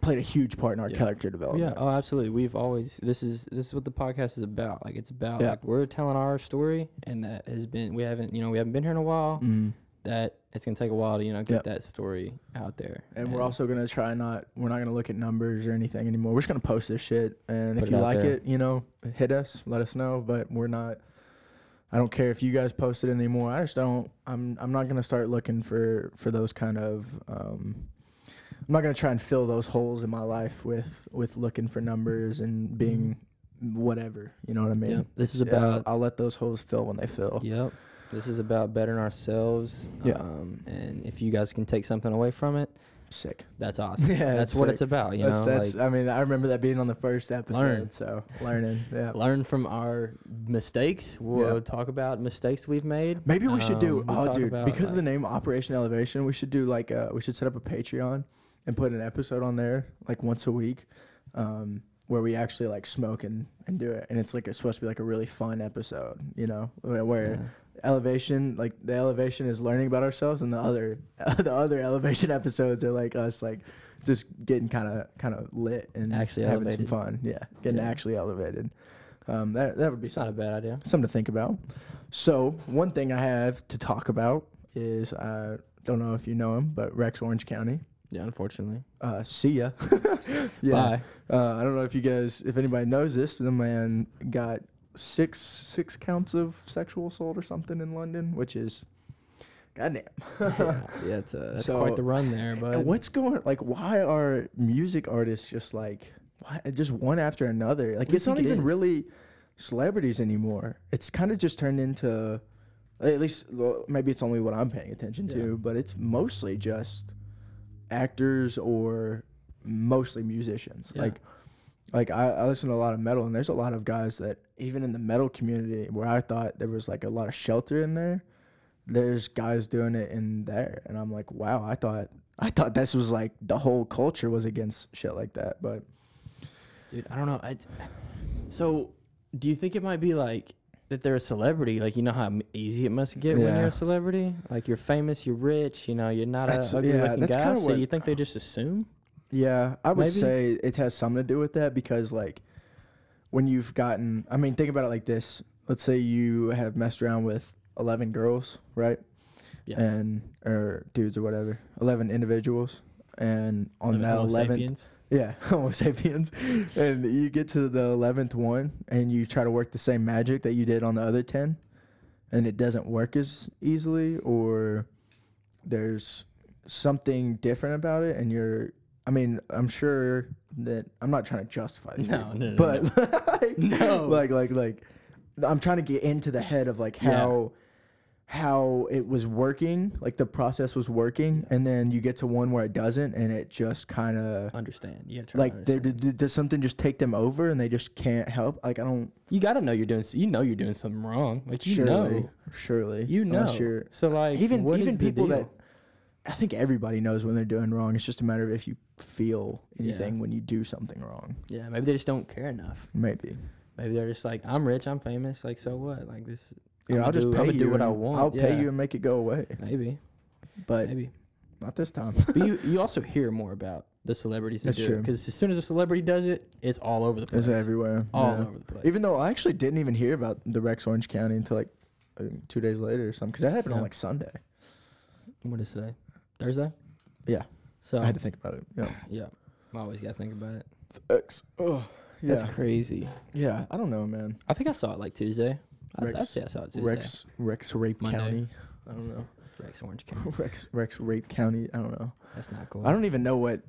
played a huge part in our Yeah. character development. Yeah. Oh, absolutely. We've always this is this is what the podcast is about. Like it's about Yeah. like we're telling our story, and that has been we haven't you know we haven't been here in a while. Mm. That it's gonna take a while to you know get Yep. that story out there. And we're also gonna try not. We're not gonna look at numbers or anything anymore. We're just gonna post this shit, and if you like there. it, you know, hit us, let us know. But we're not. I don't care if you guys post it anymore. I just don't. I'm. I'm not gonna start looking for for those kind of. Um, I'm not gonna try and fill those holes in my life with with looking for numbers and being whatever. You know what I mean? Yep. This is yeah, about- I'll let those holes fill when they fill. Yep. This is about bettering ourselves. Yeah. Um, and if you guys can take something away from it, Sick. that's awesome. Yeah, that's it's what it's about. You that's know, that's. like I mean, I remember that being on the first episode. Learn. So learning. Yeah. learn from our mistakes. We'll Yeah. talk about mistakes we've made. Maybe we should do. Um, we oh, dude, because of the name Operation Elevation, we should do like uh, we should set up a Patreon and put an episode on there like once a week, um, where we actually like smoke and, and do it, and it's like it's supposed to be like a really fun episode, you know, where, where Yeah. Elevation like the elevation is learning about ourselves, and the other the other elevation episodes are like us like just getting kind of kind of lit and Actually having elevated. some fun, yeah, getting Yeah. actually elevated. Um, that that would be It's not a bad idea. something to think about. So one thing I have to talk about is I don't know if you know him, but Rex Orange County. Yeah, unfortunately. Uh, see ya. yeah. Bye. Uh, I don't know if you guys, if anybody knows this, the man got six six counts of sexual assault or something in London, which is goddamn. yeah, yeah, it's a, that's So- quite the run there. But what's going like? Why are music artists just like why, just one after another? Like it's not it even is? really celebrities anymore. It's kind of just turned into at least maybe it's only what I'm paying attention Yeah. to, but it's mostly just actors or mostly musicians. Yeah. Like like I, I listen to a lot of metal and there's a lot of guys that even in the metal community where I thought there was like a lot of shelter in there, there's guys doing it in there and I'm like, wow, I thought I thought this was like the whole culture was against shit like that. But dude, I don't know. I, so, do you think it might be like that they're a celebrity? Like, you know how easy it must get when you're a celebrity. Like, you're famous, you're rich. You know, you're not That's- a ugly yeah, looking that's guy. So what- you think they just assume? yeah, I would Maybe? say it has something to do with that because like when you've gotten I mean, think about it like this. Let's say you have messed around with eleven girls, right? Yeah. And or dudes or whatever. Eleven individuals. And on that eleventh sapiens? Yeah, Homo sapiens. and you get to the eleventh one, and you try to work the same magic that you did on the other ten, and it doesn't work as easily, or there's something different about it, and you're. I mean, I'm sure that I'm not trying to justify these No, people, no, no, but like, No. like, like, like, I'm trying to get into the head of like Yeah. how. How it was working, like the process was working, and then you get to one where it doesn't, and it just kind of Understand. Try like they, d- d- does something just take them over and they just can't help like i don't you gotta know you're doing. s- You know you're doing something wrong. Like you surely know. surely You know. So like even even people that? I think everybody knows when they're doing wrong it's just a matter of if you feel Yeah. anything when you do something wrong Yeah, maybe they just don't care enough. maybe Maybe they're just like, I'm rich, I'm famous. Like, so what? Like this. you know, I'ma i'll just do- pay I'ma you do what I and want, i'll pay yeah. you and make it go away Maybe. but Maybe. not this time but you, you also hear more about the celebrities that That's do true. Because as soon as a celebrity does it, it's all over the place. it's everywhere All yeah. over the place. even though i actually didn't even hear about the rex orange county until like uh, two days later or something because that happened on Yeah. like sunday what is today? Thursday. Yeah. So i had to think about it yeah yeah, I always gotta think about it. X. Oh, yeah That's crazy. yeah i don't know man I think I saw it like Tuesday. I'd, I'd say I saw it Tuesday. Rex Rex Rape Monday. County. I don't know. Rex Orange County. Rex Rex Rape County. I don't know. That's not cool. I don't even know what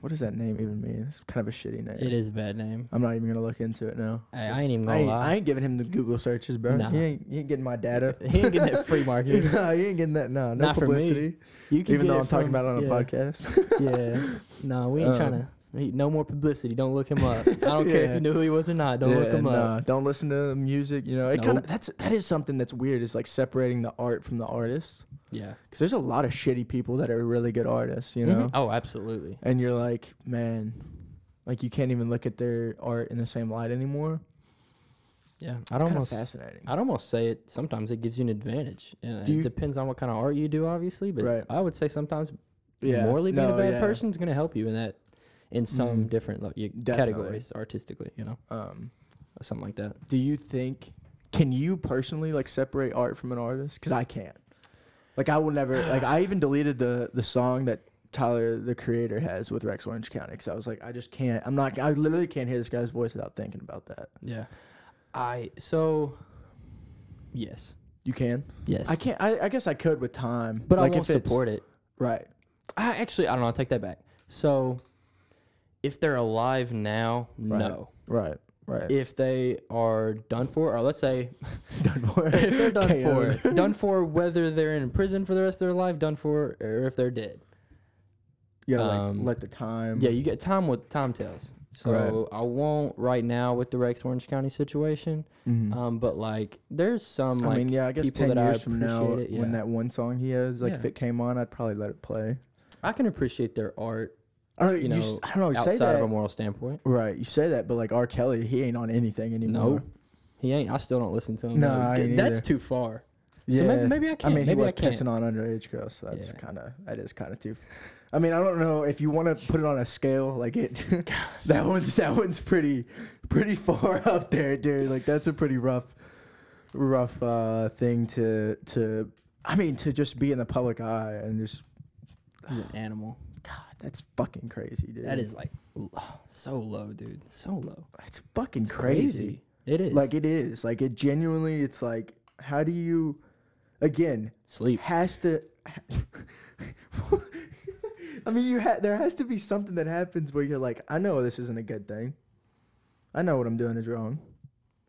what does that name even mean? It's kind of a shitty name. It is a bad name. I'm not even gonna look into it now. Hey, I ain't even gonna ain't, lie. I ain't giving him the Google searches, bro. Nah. He ain't, he ain't getting my data. he ain't getting that free market. no, he ain't getting that. No, no Not from me. publicity. You can Even though I'm talking about it on a yeah. podcast. yeah. No, we ain't trying Um, to. No more publicity. Don't look him up. I don't care if you knew who he was or not. Don't look Yeah, him up. don't listen to the music. You know, it kind of that's that is something that's weird. Is like separating the art from the artist. Yeah. Because there's a lot of shitty people that are really good artists. You know, Mhm. Oh, absolutely. and you're like, man, like you can't even look at their art in the same light anymore. Yeah. It's I'd almost. fascinating. I'd almost say it. Sometimes it gives you an advantage. And it depends on what kind of art you do, obviously. But Right. I would say sometimes yeah, morally being no, a bad yeah. person is going to help you in that, in some Mm. different lo- categories, artistically. You know, Um, something like that. do you think? Can you personally like separate art from an artist? Because I can't. Like I will never. Like I even deleted the the song that Tyler the creator has with Rex Orange County because I was like, I just can't. I'm not. I literally can't hear this guy's voice without thinking about that. Yeah. I so. Yes. You can. Yes. I can't. I, I guess I could with time, but like I won't support it. Right. I actually I don't know. I'll take that back. So, if they're alive now, Right. no. Right. Right. If they are done for, or let's say done for. if they're done KO'd. for, done for whether they're in prison for the rest of their life, done for, or if they're dead. You gotta like um, let the time. Yeah, you get time with time tells. So Right. I won't right now with the Rex Orange County situation. Mhm. Um, but like there's some like I mean, yeah. I guess people ten that I years from now, appreciate it, when that one song he has, like if it came on, I'd probably let it play. I can appreciate their art I don't. You You, know, I don't know. You say outside that. of a moral standpoint. Right. You say that, but like R. Kelly, he ain't on anything anymore. No, he ain't. I still don't listen to him. No, that's either. too far. Yeah. So maybe, maybe I can't. I mean, he was pissing on underage girls, so that's Yeah. kind of that is kind of too. I mean, I don't know if you want to put it on a scale. Like it, that one's that one's pretty pretty far up there, dude. Like that's a pretty rough rough uh, thing to to. I mean, to just be in the public eye and just He's an animal. That's fucking crazy, dude. That is like so low, dude. So low. it's fucking It's crazy. It is. Like it is. Like it genuinely. It's like how do you, again, sleep. has to. I mean, you ha- there has to be something that happens where you're like, I know this isn't a good thing. I know what I'm doing is wrong,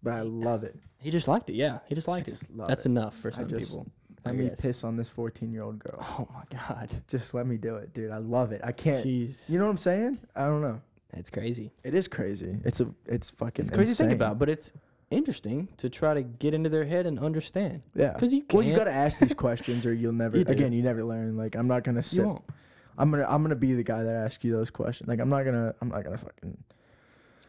but I love it. He just liked it. Yeah, he just liked I it. just That's it. enough for some just- people. Let me piss on this 14 year old girl. Oh my god. Just let me do it, dude. I love it. I can't. Jeez. You know what I'm saying? I don't know. it's crazy. It is crazy. It's a. It's fucking. It's crazy to think about, but it's interesting to try to get into their head and understand. Yeah. Because you can't. Well, you got to ask these questions, or you'll never. You again, you never learn. Like I'm not gonna sit. You won't. I'm gonna. I'm gonna be the guy that asks you those questions. Like I'm not gonna. I'm not gonna fucking.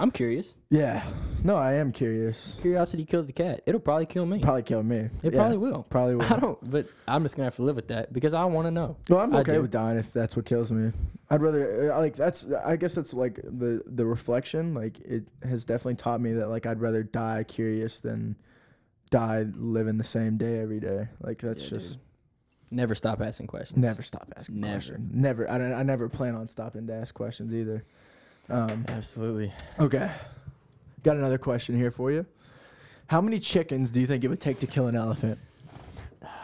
I'm curious. Yeah. No, I am curious. Curiosity killed the cat. It'll probably kill me. Probably kill me. it Yeah, probably will. Probably will. I don't, but I'm just gonna have to live with that because I want to know. Well, I'm I okay do. with dying if that's what kills me. I'd rather uh, like that's. I guess that's like the the reflection. Like it has definitely taught me that like I'd rather die curious than die living the same day every day. Like that's Yeah, just dude. Never stop asking questions. never stop asking Never. questions. Never. I, don't- I never plan on stopping to ask questions either. Um, Absolutely. okay. Got another question here for you. How many chickens do you think it would take to kill an elephant?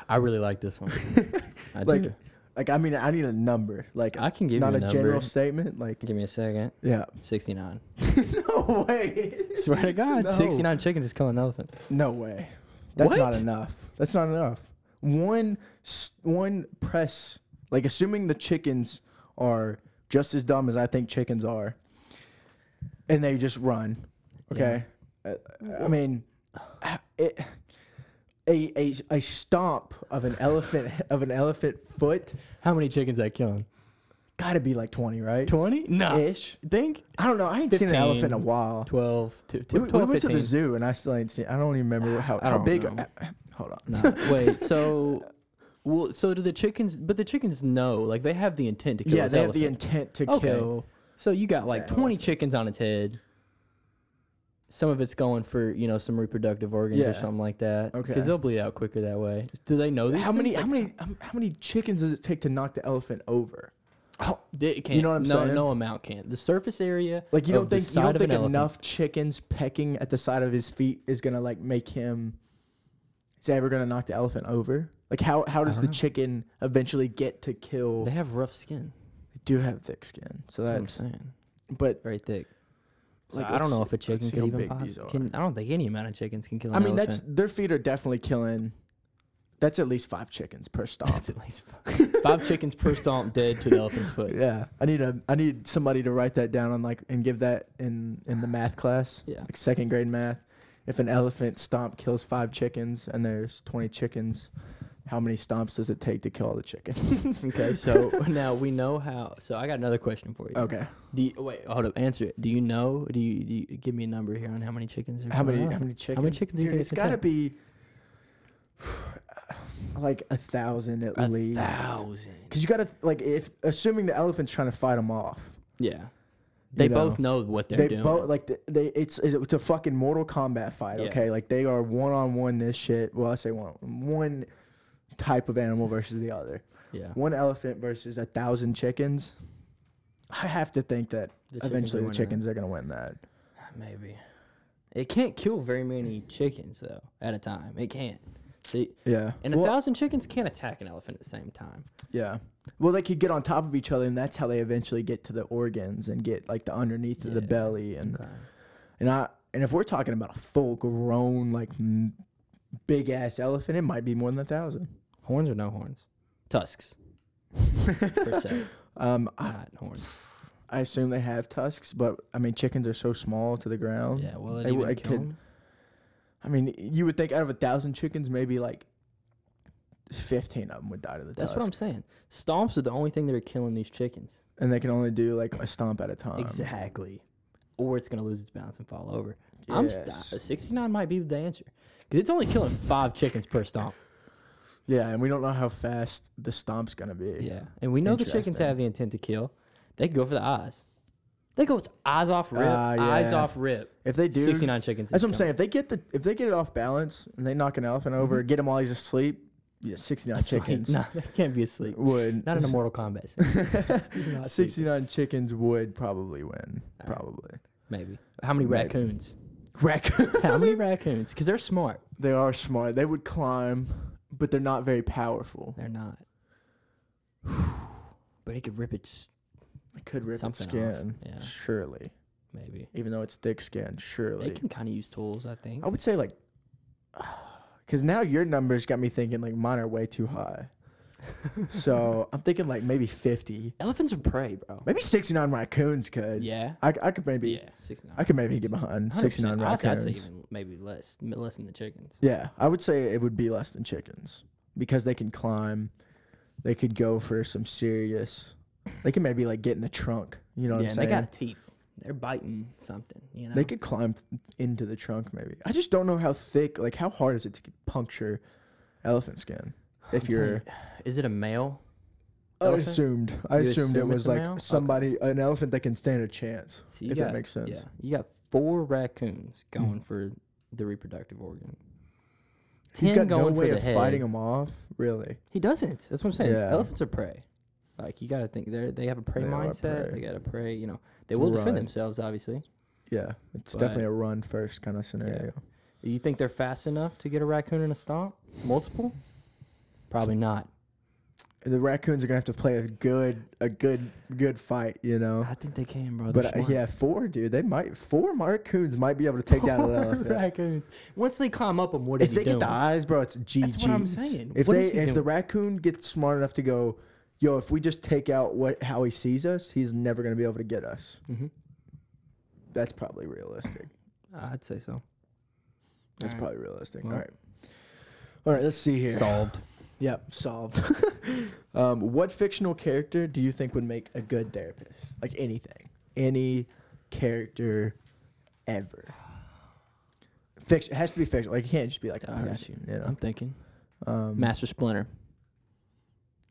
I really like this one. I Like, do. Like I mean, I need a number. Like I can give not you a a general statement. Like Give me a second. yeah. 69. no way. Swear to God, No. 69 chickens is killing an elephant. No way. That's not enough. That's not enough. One one press like assuming the chickens are just as dumb as I think chickens are and they just run. Okay? Uh, I mean it a, a a stomp of an elephant of an elephant foot How many chickens that killing? got to be like 20, right? 20? No. Ish. Think I don't know. I ain't seen an elephant in a while. 12, to, We, to, we 12 went to the zoo and I still ain't seen. I don't even remember how, I how don't big. know. hold on. No, wait. So, well, so do the chickens? But the chickens know, like they have the intent to kill. Yeah, this they have the intent to Okay. kill. So you got like that 20 elephant. chickens on its head. Some of it's going for you know some reproductive organs Yeah. or something like that. Okay. Because they'll bleed out quicker that way. Do they know these? How many? things? How many? How how many chickens does it take to knock the elephant over? Oh, it can't. You know what I'm no, saying? No amount can. The surface area. Like you don't the think you side don't of an think elephant- enough chickens pecking at the side of his feet is gonna like make him. Is ever gonna knock the elephant over? Like how how does the chicken eventually get to kill? They have rough skin. Do have thick skin, so That's what I'm saying. But Very thick. So Like, I don't know if a chicken could even big pos- can. I don't think any amount of chickens can kill an I mean, elephant. that's their feet are definitely killing. That's at least five chickens per stomp. That's at least five, five chickens per stomp dead to the elephant's foot. yeah, I need a I need somebody to write that down on like and give that in in the math class, Yeah. like second grade math. If an elephant stomp kills five chickens and there's 20 chickens, how many stomps does it take to kill all the chickens? Okay, so now we know how. So I got another question for you. okay. Do you, wait, hold up. Answer it. Do you know? Do you, do you give me a number here on how many chickens? Are How many how many chickens? How many chickens do you Dude, think it's it's got to be like a thousand at elephant? least. A thousand. Because you got to like if assuming the elephant's trying to fight them off. Yeah. They you both know what they're they doing. both like th- they it's it's a fucking Mortal Kombat fight. Yeah. Okay, like they are one on one. This shit. Well, I say one one type of animal versus the other. yeah. One elephant versus a thousand chickens. I have to think that The eventually the chickens are gonna win that. Maybe. It can't kill very many chickens though at a time. It can't. See, Yeah. and a well, thousand chickens can't attack an elephant at the same time. Yeah. Well, they could get on top of each other, and that's how they eventually get to the organs and get like the underneath of the belly and Okay. and I and if we're talking about a full grown like m- big ass elephant, it might be more than a thousand. Horns or no horns? Tusks per se, Um, I, not horns. I assume they have tusks, but I mean chickens are so small to the ground. Yeah. Well, it They w- even it kill could- 'em? I mean, you would think out of a thousand chickens, maybe like fifteen of them would die to the That's tusk. what I'm saying. Stomps are the only thing that are killing these chickens. and they can only do like a stomp at a time. exactly. Or it's gonna lose its balance and fall over. I'm st- Yes. uh, 69 might be the answer because it's only killing five chickens per stomp. Yeah, and we don't know how fast the stomp's gonna be. Yeah, and we know the chickens have the intent to kill. They can go for the eyes. They go eyes off rip, Ah, eyes yeah. off rip. If they do, 69 chickens. That's what I'm saying. If they get the if they get it off balance and they knock an elephant over, get him while he's asleep, yeah, 69 chickens No, they can't be asleep. would Not in a Mortal Kombat scene. He's not asleep. 69 chickens would probably win. Probably. Maybe. How many Maybe. raccoons? Raccoon. How many raccoons? Because they're smart. they are smart. They would climb, but they're not very powerful. They're not. but he could rip it just It could rip its Something off, skin. yeah. Surely. maybe. Even though it's thick skin, surely. They can kind of use tools, I think. I would say like because now your numbers got me thinking like mine are way too high. so I'm thinking like maybe 50. Elephants are prey, bro. Maybe 69 raccoons could. Yeah. I, I could maybe yeah, 69. I could maybe get behind 69 100%. Honestly, I'd say even maybe less, less than the chickens. Yeah, I would say it would be less than chickens because they can climb. They could go for some serious. They can maybe like get in the trunk. You know what yeah, I'm and they saying? got teeth. They're biting something, you know. They could climb th- into the trunk maybe. I just don't know how thick, like how hard is it to puncture elephant skin? If you're, you, is it a male? I elephant? assumed, I You assumed it assume it's was a like male? Okay. somebody, an elephant that can stand a chance. So you if got, that makes sense. Yeah, you got four raccoons Hmm. going for the reproductive organ. He's got no way of fighting them off, really. He doesn't. That's what I'm saying. Yeah. Elephants are prey. Like you got to think they they have a prey They are mindset. prey. They got to prey. You know, they will defend themselves. Obviously. Yeah, it's But- definitely a run first kind of scenario. Do you think they're fast enough to get a raccoon in a stomp? Multiple? Probably not. The raccoons are gonna have to play a good, a good, good fight, you know. I think they can, bro. But uh, smart. yeah, four, dude. They might four raccoons might be able to take down an elephant. raccoons. Once they climb up them, what is If he they doing? If they get the eyes, bro, it's GG. That's what I'm saying. If What they is he if the doing? raccoon gets smart enough to go, yo, if we just take out what how he sees us, he's never gonna be able to get us. hmm That's probably realistic. I'd say so. That's Alright. probably realistic. All right. All right, let's see here. Solved. Yep, solved. um, what fictional character do you think would make a good therapist? Like anything, any character ever. Fiction it has to be fictional. Like it can't just be like a I got person. you. You know? I'm thinking Um, Master Splinter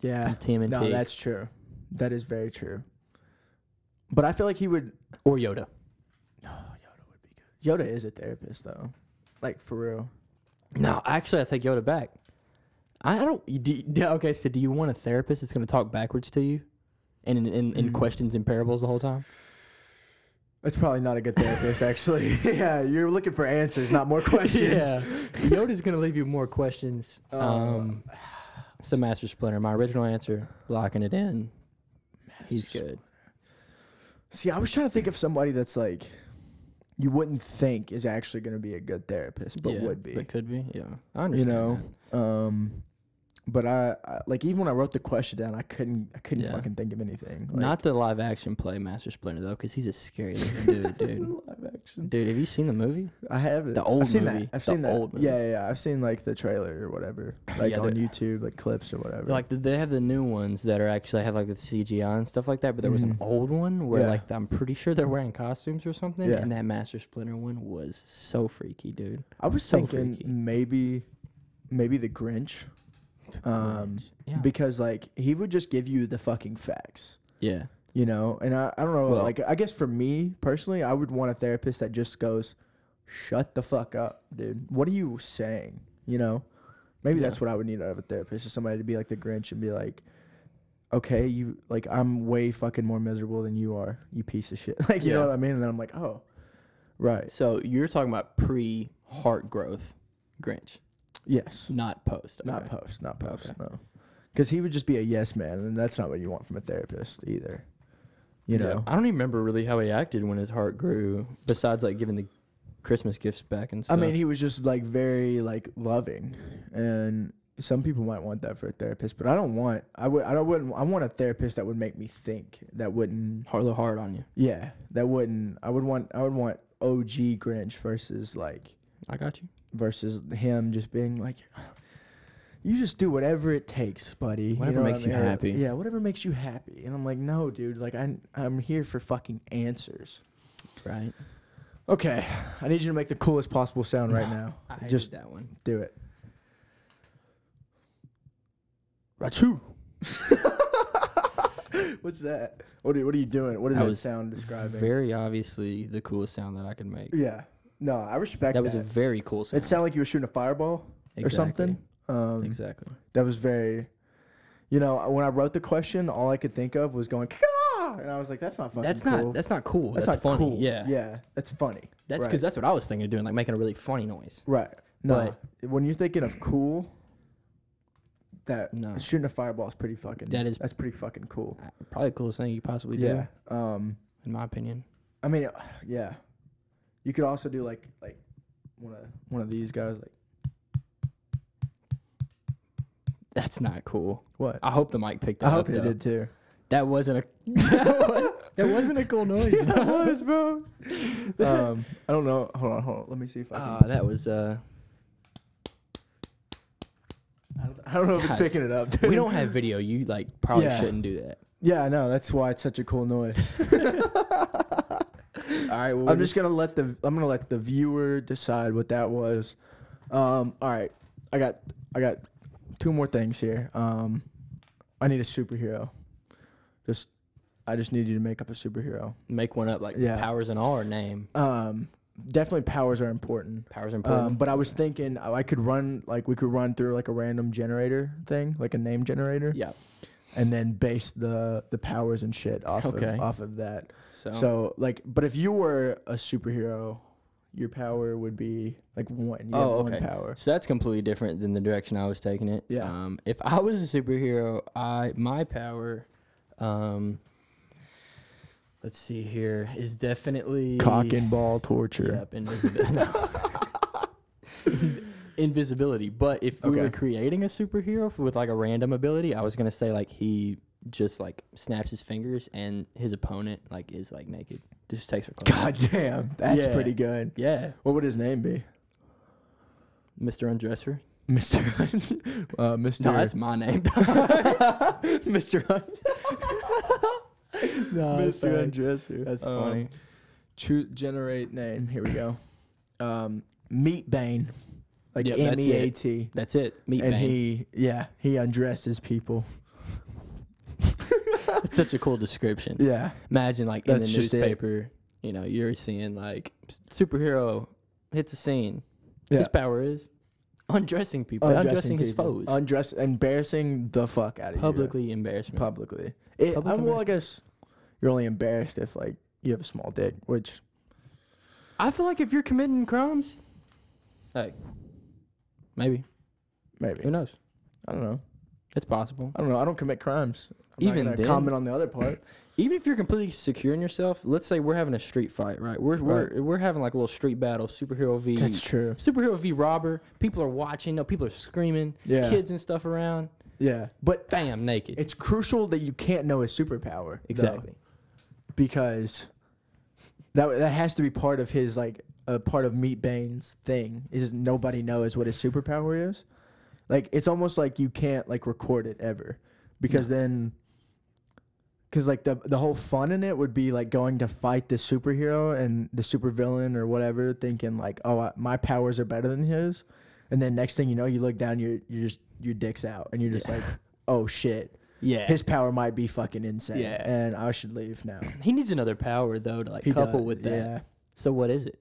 yeah. from TMNT No, that's true. That is very true. But I feel like he would. or Yoda. Oh, Yoda would be good. Yoda is a therapist though, like for real. No, actually, I take Yoda back. I don't. Do, do, okay, so do you want a therapist that's going to talk backwards to you, and in, in, in Mm. questions and parables the whole time? That's probably not a good therapist, actually. yeah, you're looking for answers, not more questions. Yeah, Yoda's going to leave you more questions. Um, it's the Master Splinter. My original answer, locking it in. He's good. See, I was trying to think of somebody that's like you wouldn't think is actually going to be a good therapist, but yeah, would be. It could be. Yeah. I understand. you know, um, but I, I like even when I wrote the question down, I couldn't I couldn't Yeah. fucking think of anything. Like, Not the live action play Master Splinter though, because he's a scary looking dude, dude. live action. Dude, have you seen the movie? I haven't. The old I've seen movie. That. I've The seen that. old movie. Yeah, yeah. I've seen like the trailer or whatever, like Yeah, on YouTube, like clips or whatever. Like they have the new ones that are actually have like the CGI and stuff like that, but there was an Mhm. old one where Yeah. like I'm pretty sure they're wearing costumes or something, Yeah. and that Master Splinter one was so freaky, dude. I was so thinking freaky. maybe, maybe the Grinch, um, yeah, because like he would just give you the fucking facts. yeah, you know? And i, I don't know Well- like i guess for me personally i would want a therapist that just goes shut the fuck up dude. What are you saying? You know? Maybe that's what i would need out of a therapist is somebody to be like the grinch and be like okay you like i'm way fucking more miserable than you are you piece of shit. Like you know what i mean? And then i'm like oh right. So you're talking about pre heart growth Grinch, yes not post. not okay. post not post Okay. no because he would just be a yes man and that's not what you want from a therapist either you Yeah. know I don't even remember really how he acted when his heart grew. Besides like giving the Christmas gifts back and stuff. I mean, he was just like very like loving, and some people might want that for a therapist, but I don't want. I would. I don't wouldn't. I want a therapist that would make me think. That wouldn't. hard, hard on you. Yeah, that wouldn't. I would want. I would want OG Grinch versus like I got you. Versus him just being like. You just do whatever it takes, buddy. Whatever know what makes I you mean? Or- happy. Yeah, whatever makes you happy. And I'm like, no, dude. Like, I'm I'm here for fucking answers. Right. Okay, I need you to make the coolest possible sound right now. I Just that one. do it. Rachu. What's that? What are, what are you doing? What is That that, sound describing? Very obviously the coolest sound that I could make. yeah. No, I respect That that. was a very cool sound. it sounded like you were shooting a fireball or something. Um, Exactly. That was very. You know, when I wrote the question, all I could think of was going, and I was like, "That's not fucking That's cool. not that's not cool. That's That's, not funny. cool. Yeah. Yeah, that's funny. That's Right. because that's what I was thinking of doing, like making a really funny noise. Right. No. when you're thinking of cool, that No. shooting a fireball is pretty fucking. That is- that's pretty fucking cool. Probably the coolest thing you possibly do, Yeah. Um. in my opinion. I mean, uh, yeah. You could also do like like one of one of these guys. Like That's not cool. what? I hope the mic picked that I up. hope it though. did too. That wasn't a that, was, that wasn't a cool noise. that was, bro. um. I don't know. Hold on. Hold on. Let me see if I can. Ah, that was uh I, don't, I don't know if it's picking it up. Dude. we don't have video. You like probably Yeah. shouldn't do that. Yeah, I know. That's why it's such a cool noise. All right, well, I'm just gonna let the I'm gonna let the viewer decide what that was. Um, all right, I got I got two more things here. Um, I need a superhero. Just I just need you to make up a superhero. make one up like Yeah. powers and all or name. Um, definitely powers are important. Powers are important. Um, but I was thinking I could run like we could run through like a random generator thing, like a name generator, yeah. And then base the the powers and shit off Okay. of off of that. So, So like, but if you were a superhero, your power would be like one. You Oh, have okay. one power. so that's completely different than the direction I was taking it. Yeah. Um, if I was a superhero, I my power, um, let's see here, is definitely Cock and ball torture. Yep, invisibility. invisibility. But if we were creating a superhero with like a random ability, I was gonna say like he just like snaps his fingers and his opponent like is like naked. Just takes her clothes. off. God damn, that's Yeah. pretty good. Yeah, What would his name be? Mr. Undresser. Mister. uh, Mister. No, that's my name. Mister. Hunt. no, Mister thanks. Undresser. That's Um, funny. Choose generate name. Here we go. Um, Meat Bane, like Yep, M that's E. A T. That's it. Meat And he, yeah, he undresses people. It's such a cool description. Yeah. Imagine like in the newspaper, you know, you're seeing like superhero hits a scene. Yeah. His power is undressing people, undressing, his people. foes, Undress, embarrassing the fuck out of him. publicly you. embarrassment. Publicly. It, Public um, well, I guess you're only embarrassed if like you have a small dick, which I feel like if you're committing crimes, like maybe maybe who knows? I don't know. It's possible. I don't know. I don't commit crimes. I'm Even then- comment on the other part. Even if you're completely secure in yourself, let's say we're having a street fight, right? We're we're we're having like a little street battle, superhero v That's true. superhero v robber. People are watching. No, people are screaming. Yeah. Kids and stuff around. Yeah, but Bam, naked. it's crucial that you can't know his superpower. though, exactly. because that that has to be part of his like a part of Meat Bane's thing is nobody knows what his superpower is. Like it's almost like you can't like record it ever because then because like the the whole fun in it would be like going to fight the superhero and the supervillain or whatever, thinking like, oh, I, my powers are better than his, and then next thing you know, you look down, you're you're just your dick's out, and you're just Yeah. like, oh shit, Yeah. his power might be fucking insane, Yeah. and I should leave now. he needs another power though to like He couple does, with that. Yeah. So what is it?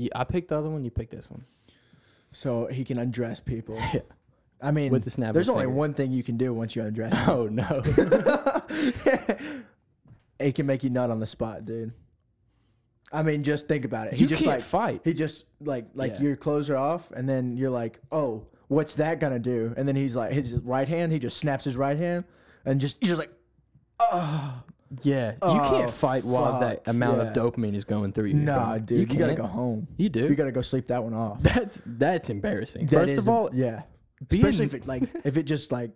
You, I picked the other one. You picked this one. So he can undress people. Yeah. I mean, With the snap there's only finger. one thing you can do once you undress. Oh no. it can make you nut on the spot, dude. I mean, just think about it. He you just can't like fight. he just like like Yeah. your clothes are off, and then you're like, oh, what's that gonna do? And then he's like, his right hand, he just snaps his right hand, and just he's just like, oh, Yeah. you Oh, can't fight while that amount yeah. of dopamine is going through you. nah, dude, you, gotta go home. You do. You gotta go sleep that one off. that's that's embarrassing. That First is of all, yeah, especially if it like if it just like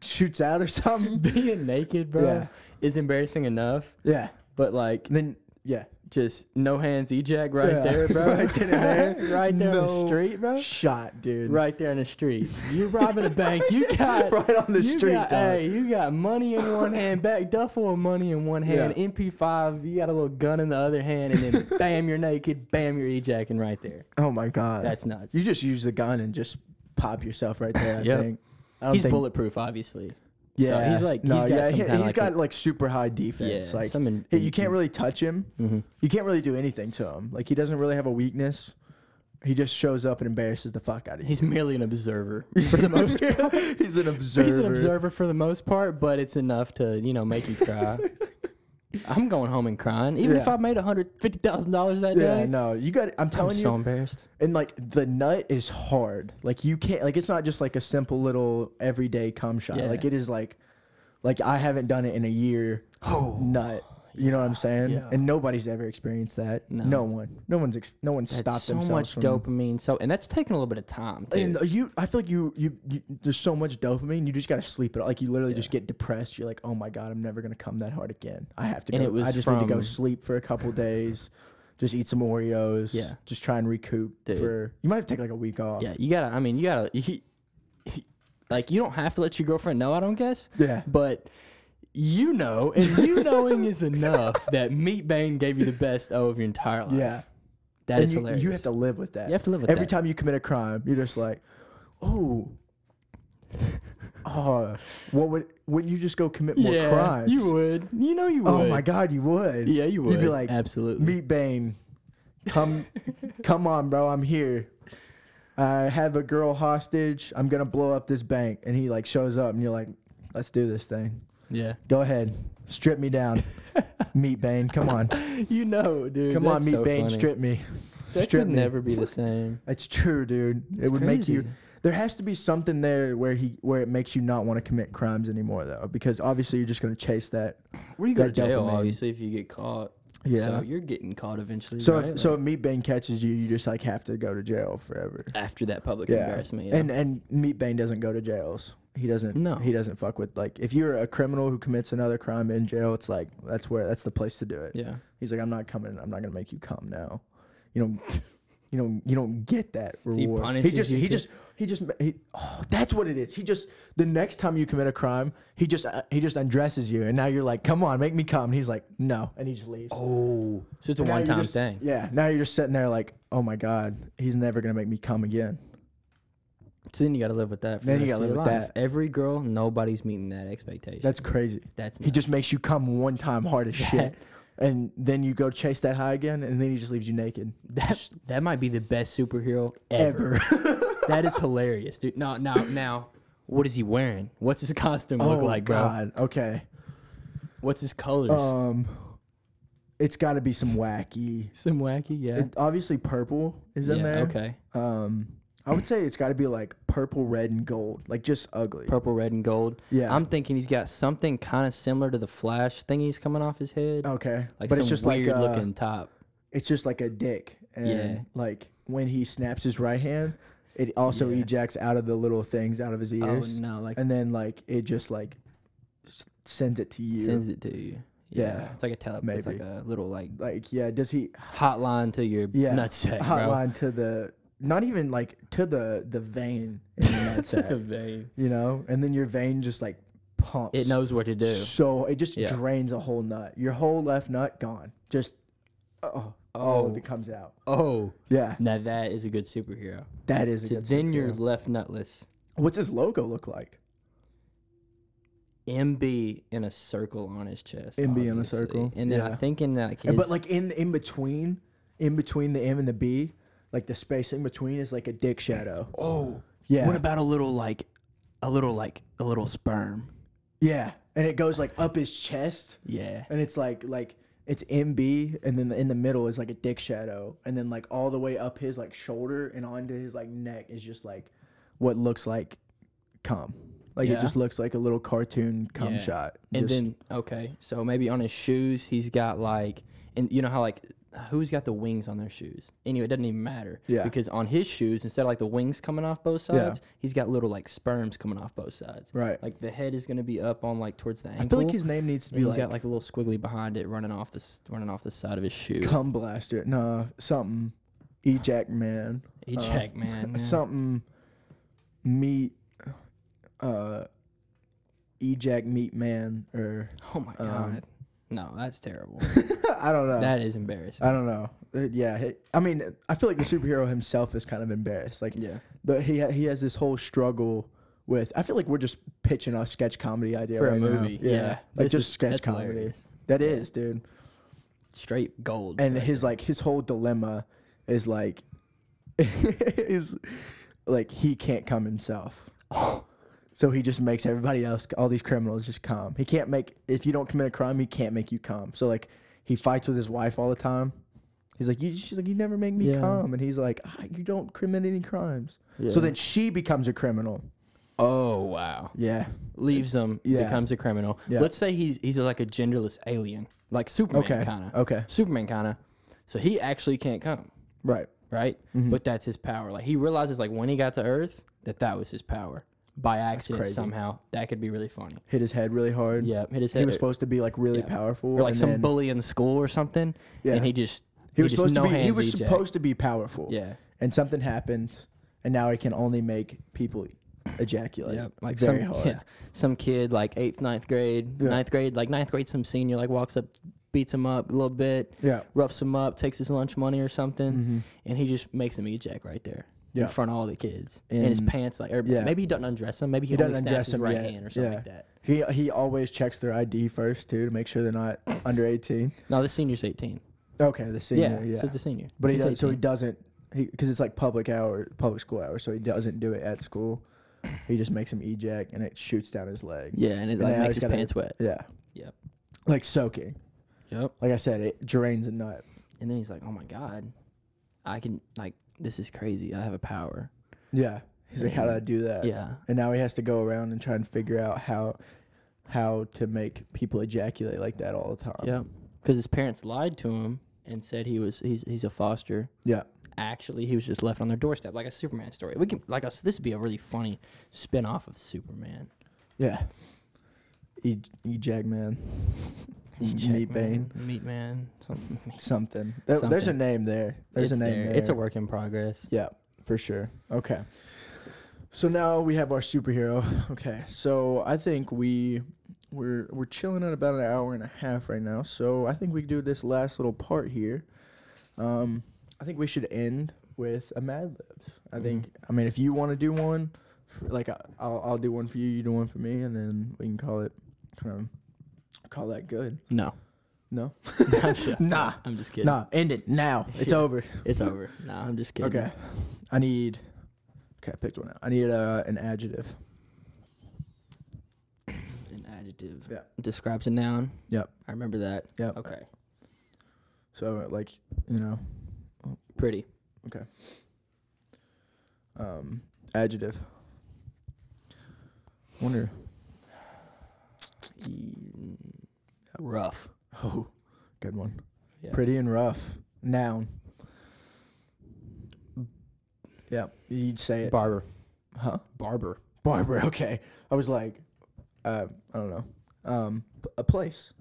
shoots out or something. being naked, bro, Yeah. is embarrassing enough. Yeah, But like, and then yeah, just no hands eject right Yeah. there, bro. Right there. right there on the street, bro. shot, dude. Right there in the street. You robbing a bank. You got right on the street, Got, hey, you got money in one hand, back duffel of money in one hand, MP5. You got a little gun in the other hand, and then bam, you're naked. Bam, you're ejacking right there. Oh my god, That's nuts. you just use the gun and just pop yourself right there. I Yep. think. I don't He's think, bulletproof, obviously. Yeah, he's like- no, he's got yeah, some he, has like got like super high defense. Yeah, like in- hey, you can't really touch him. Mhm. You can't really do anything to him. Like he doesn't really have a weakness. He just shows up and embarrasses the fuck out of you. He's merely an observer for the most part. He's an observer. He's an observer for the most part, but it's enough to you know make you cry. I'm going home and crying, even if I made hundred fifty thousand dollars that Yeah, day. no, you got. I'm telling I'm telling you, so embarrassed. and like the nut is hard. Like you can't. Like it's not just like a simple little everyday cum shot. Yeah. Like it is like, like I haven't done it in a year. Oh, nut. You know what I'm saying? yeah. And nobody's ever experienced that. No. No, one. No one's. Ex- no one's that's stopped so themselves So much from. dopamine. So, and that's taking a little bit of time. Too. And you, I feel like you, you, you, there's so much dopamine. You just gotta sleep it. out. Like you literally just get depressed. You're like, oh my god, I'm never gonna come that hard again. I have to. And go. it was I just need to go sleep for a couple days. Just eat some Oreos. Yeah. Just try and recoup Dude. for. You might have to take like a week off. yeah, you gotta. I mean, you gotta. You, like, you don't have to let your girlfriend know. I don't guess. Yeah. But you know, and you knowing is enough that Meat Bane gave you the best O of your entire life. Yeah. that and is you, hilarious. you have to live with that. You have to live with that. Every that. time you commit a crime, you're just like, oh. Oh, what would wouldn't you just go commit more yeah, crimes? you would. You know you would. Oh my god, you would. Yeah, you would. You'd be like, absolutely. Meat Bane, come, come on, bro, I'm here. I have a girl hostage. I'm gonna blow up this bank, and he like shows up, and you're like, let's do this thing. Yeah. Go ahead, strip me down. Meat Bane, come on, You know, dude. come on, that's Meat so Bane, funny. strip me. Sex strip would me. never be the same. It's true, dude. it would make you. crazy. There has to be something there where he where it makes you not want to commit crimes anymore, though, because obviously you're just gonna chase that. Where you go to that jail, dopamine. obviously, if you get caught. Yeah. So you're getting caught eventually. So right? if so, if Meat Bane catches you, you just like have to go to jail forever. after that public Yeah. embarrassment, yeah. And and Meat Bane doesn't go to jails. He doesn't. No. He doesn't fuck with like if you're a criminal who commits another crime in jail, it's like that's where that's the place to do it. yeah. He's like, I'm not coming. I'm not gonna make you come now. You don't. You don't. You don't get that So he reward. punishes just. you He just. He just. He, oh, that's what it is. He just. The next time you commit a crime, he just. Uh, he just undresses you, and now you're like, come on, make me come. And he's like, no, and he just leaves. Oh. So it's a And one time just- thing. Yeah. Now you're just sitting there like, oh my god, he's never gonna make me come again. So then you got to live with that. For Then the you gotta live with life. that. Every girl, nobody's meeting that expectation. That's crazy. That's He just makes you come one time hard as shit, and then you go chase that high again, and then he just leaves you naked. that. That might be the best superhero ever. Ever. that is hilarious, dude. No, now, now, what is he wearing? What's his costume look oh like, bro? God. Okay. What's his colors? Um, it's got to be some wacky. Some wacky, yeah. It, obviously, purple is in yeah, there. okay. Um, I would say it's got to be like purple, red, and gold, like just ugly. Purple, red, and gold. yeah. I'm thinking he's got something kind of similar to the Flash thingies coming off his head. okay, like but some it's just weird like uh, looking top. it's just like a dick, and Yeah. like when he snaps his right hand, it also Yeah. ejects out of the little things out of his ears, Oh no, like and then like it just like sends it to you. sends it to you. Yeah, Yeah, it's like a tele. It's like a little like like yeah, does he hotline to your Yeah, nutsack, bro. hotline to the not even like to the the vein in the to the vein. you know, and then your vein just like pumps. It knows what to do. So it just Yeah. drains a whole nut. Your whole left nut gone. Just oh, all of Oh. it comes out. Oh, Yeah, now that is a good superhero. that is a So good. then you're superhero. left nutless. What's his logo look like? MB in a circle on his chest. MB in a obviously. circle, And then yeah. I'm thinking that And- his, but like in in between, in between the M and the B, like the space in between is like a dick shadow. oh, Yeah, what about a little like, a little like a little sperm? yeah, and it goes like up his chest, Yeah. and it's like like it's MB, and then the, in the middle is like a dick shadow, and then like all the way up his like shoulder and onto his like neck is just like what looks like cum. Like it just looks like a little cartoon cum Yeah. shot. And Just- then okay, so maybe on his shoes he's got like, and you know how like who's got the wings on their shoes? Anyway, it doesn't even matter. Yeah. Because on his shoes, instead of like the wings coming off both Yeah. sides, he's got little like sperms coming off both sides. right. Like the head is gonna be up on like towards the ankle. I feel like his name needs to be he's like, got like a little squiggly behind it running off this running off the side of his shoe. cum blaster. No, something. Eject man. Eject man. yeah. something meat uh eject meat man or Oh my um, god. No, that's terrible. I don't know. that is embarrassing. I don't know. Uh, yeah, he- I mean, I feel like the superhero himself is kind of embarrassed. Like, yeah. the he ha- he has this whole struggle with. I feel like we're just pitching a sketch comedy idea For a right now. movie. Yeah, like This just is- sketch that's comedy. hilarious. That is, dude. Straight gold. And his there. like his whole dilemma is like, is like he can't come himself. So he just makes everybody else, all these criminals, just come. He can't make if you don't commit a crime, he can't make you come. So like he fights with his wife all the time. He's like, you, she's like, you never make me Yeah. come, and he's like, ah, you don't commit any crimes. yeah. So then she becomes a criminal. Oh wow. Yeah, Leaves him, Yeah. becomes a criminal. Yeah. Let's say he's he's like a genderless alien. Like Superman Okay. kinda. Okay. Superman kinda. So he actually can't come, Right. right? Mhm. But that's his power. Like he realizes like when he got to Earth that that was his power. By accident crazy. somehow. That could be really funny. Hit his head really hard. Yeah, hit his head. He was supposed to be like really yeah. powerful. or like some then- bully in school or something. Yeah. And he just he was just supposed to be. He was eject. supposed to be powerful. Yeah. And something happened, and now he can only make people ejaculate. Yep. Like very some hard. yeah, some kid like eighth, ninth grade, Yeah. ninth grade, like ninth grade, some senior like walks up, beats him up a little bit, Yeah. roughs him up, takes his lunch money or something, hmm and he just makes him eject right there Yeah. in front of all the kids. And, his pants like, or yeah. maybe he doesn't undress them. Maybe he, He doesn't undress his right yet. hand or something Yeah. like that. He he always checks their ID first too to make sure they're not under eighteen. No, the senior's eighteen. Okay, the senior. yeah, Yeah. so it's a senior. but he does, so he 18. doesn't he because it's like public hour public school hours, so he doesn't do it at school. He just makes him eject and it shoots down his leg. Yeah, and it And like makes his gotta- pants wet. Yeah. Yep. Like soaking. Yep. Like I said, it drains a nut. And then he's like, "Oh my god, I can like this is crazy. I have a power." Yeah. He's like, how did I do that? Yeah. And now he has to go around and try and figure out how how to make people ejaculate like that all the time. Yeah, because his parents lied to him and said he was he's he's a foster. Yeah. Actually, he was just left on their doorstep, like a Superman story. We can like us. This would be a really funny spin off of Superman. Yeah. E eject man. Eject Meat Man, Bane. Meat Man, something. Something. There- There's a name there. There's it's a name there. there. It's a work in progress. Yeah, for sure. Okay. So now we have our superhero. Okay. So I think we we're we're chilling at about an hour and a half right now. So I think we do this last little part here. Um, I think we should end with a Mad Libs. I Mhm. think. I mean, if you want to do one, f like I- I'll I'll do one for you. You do one for me, and then we can call it kind of call that good. No, No. Nah. I'm just kidding. Nah. End it now. It's over. It's over. No, I'm just kidding. Okay. I need. Okay, I picked one out. I need uh, an adjective. An adjective. Yeah. Describes a noun. Yep. I remember that. Yep. Okay. So like, you know, Pretty. Okay. Um, adjective. Wonder. Mm, Rough. Oh, good one. Yeah. Pretty and rough. Noun. Yeah, you'd say it. Barber. huh? Barber. Barber. Okay. I was like, uh, I don't know. Um, a place.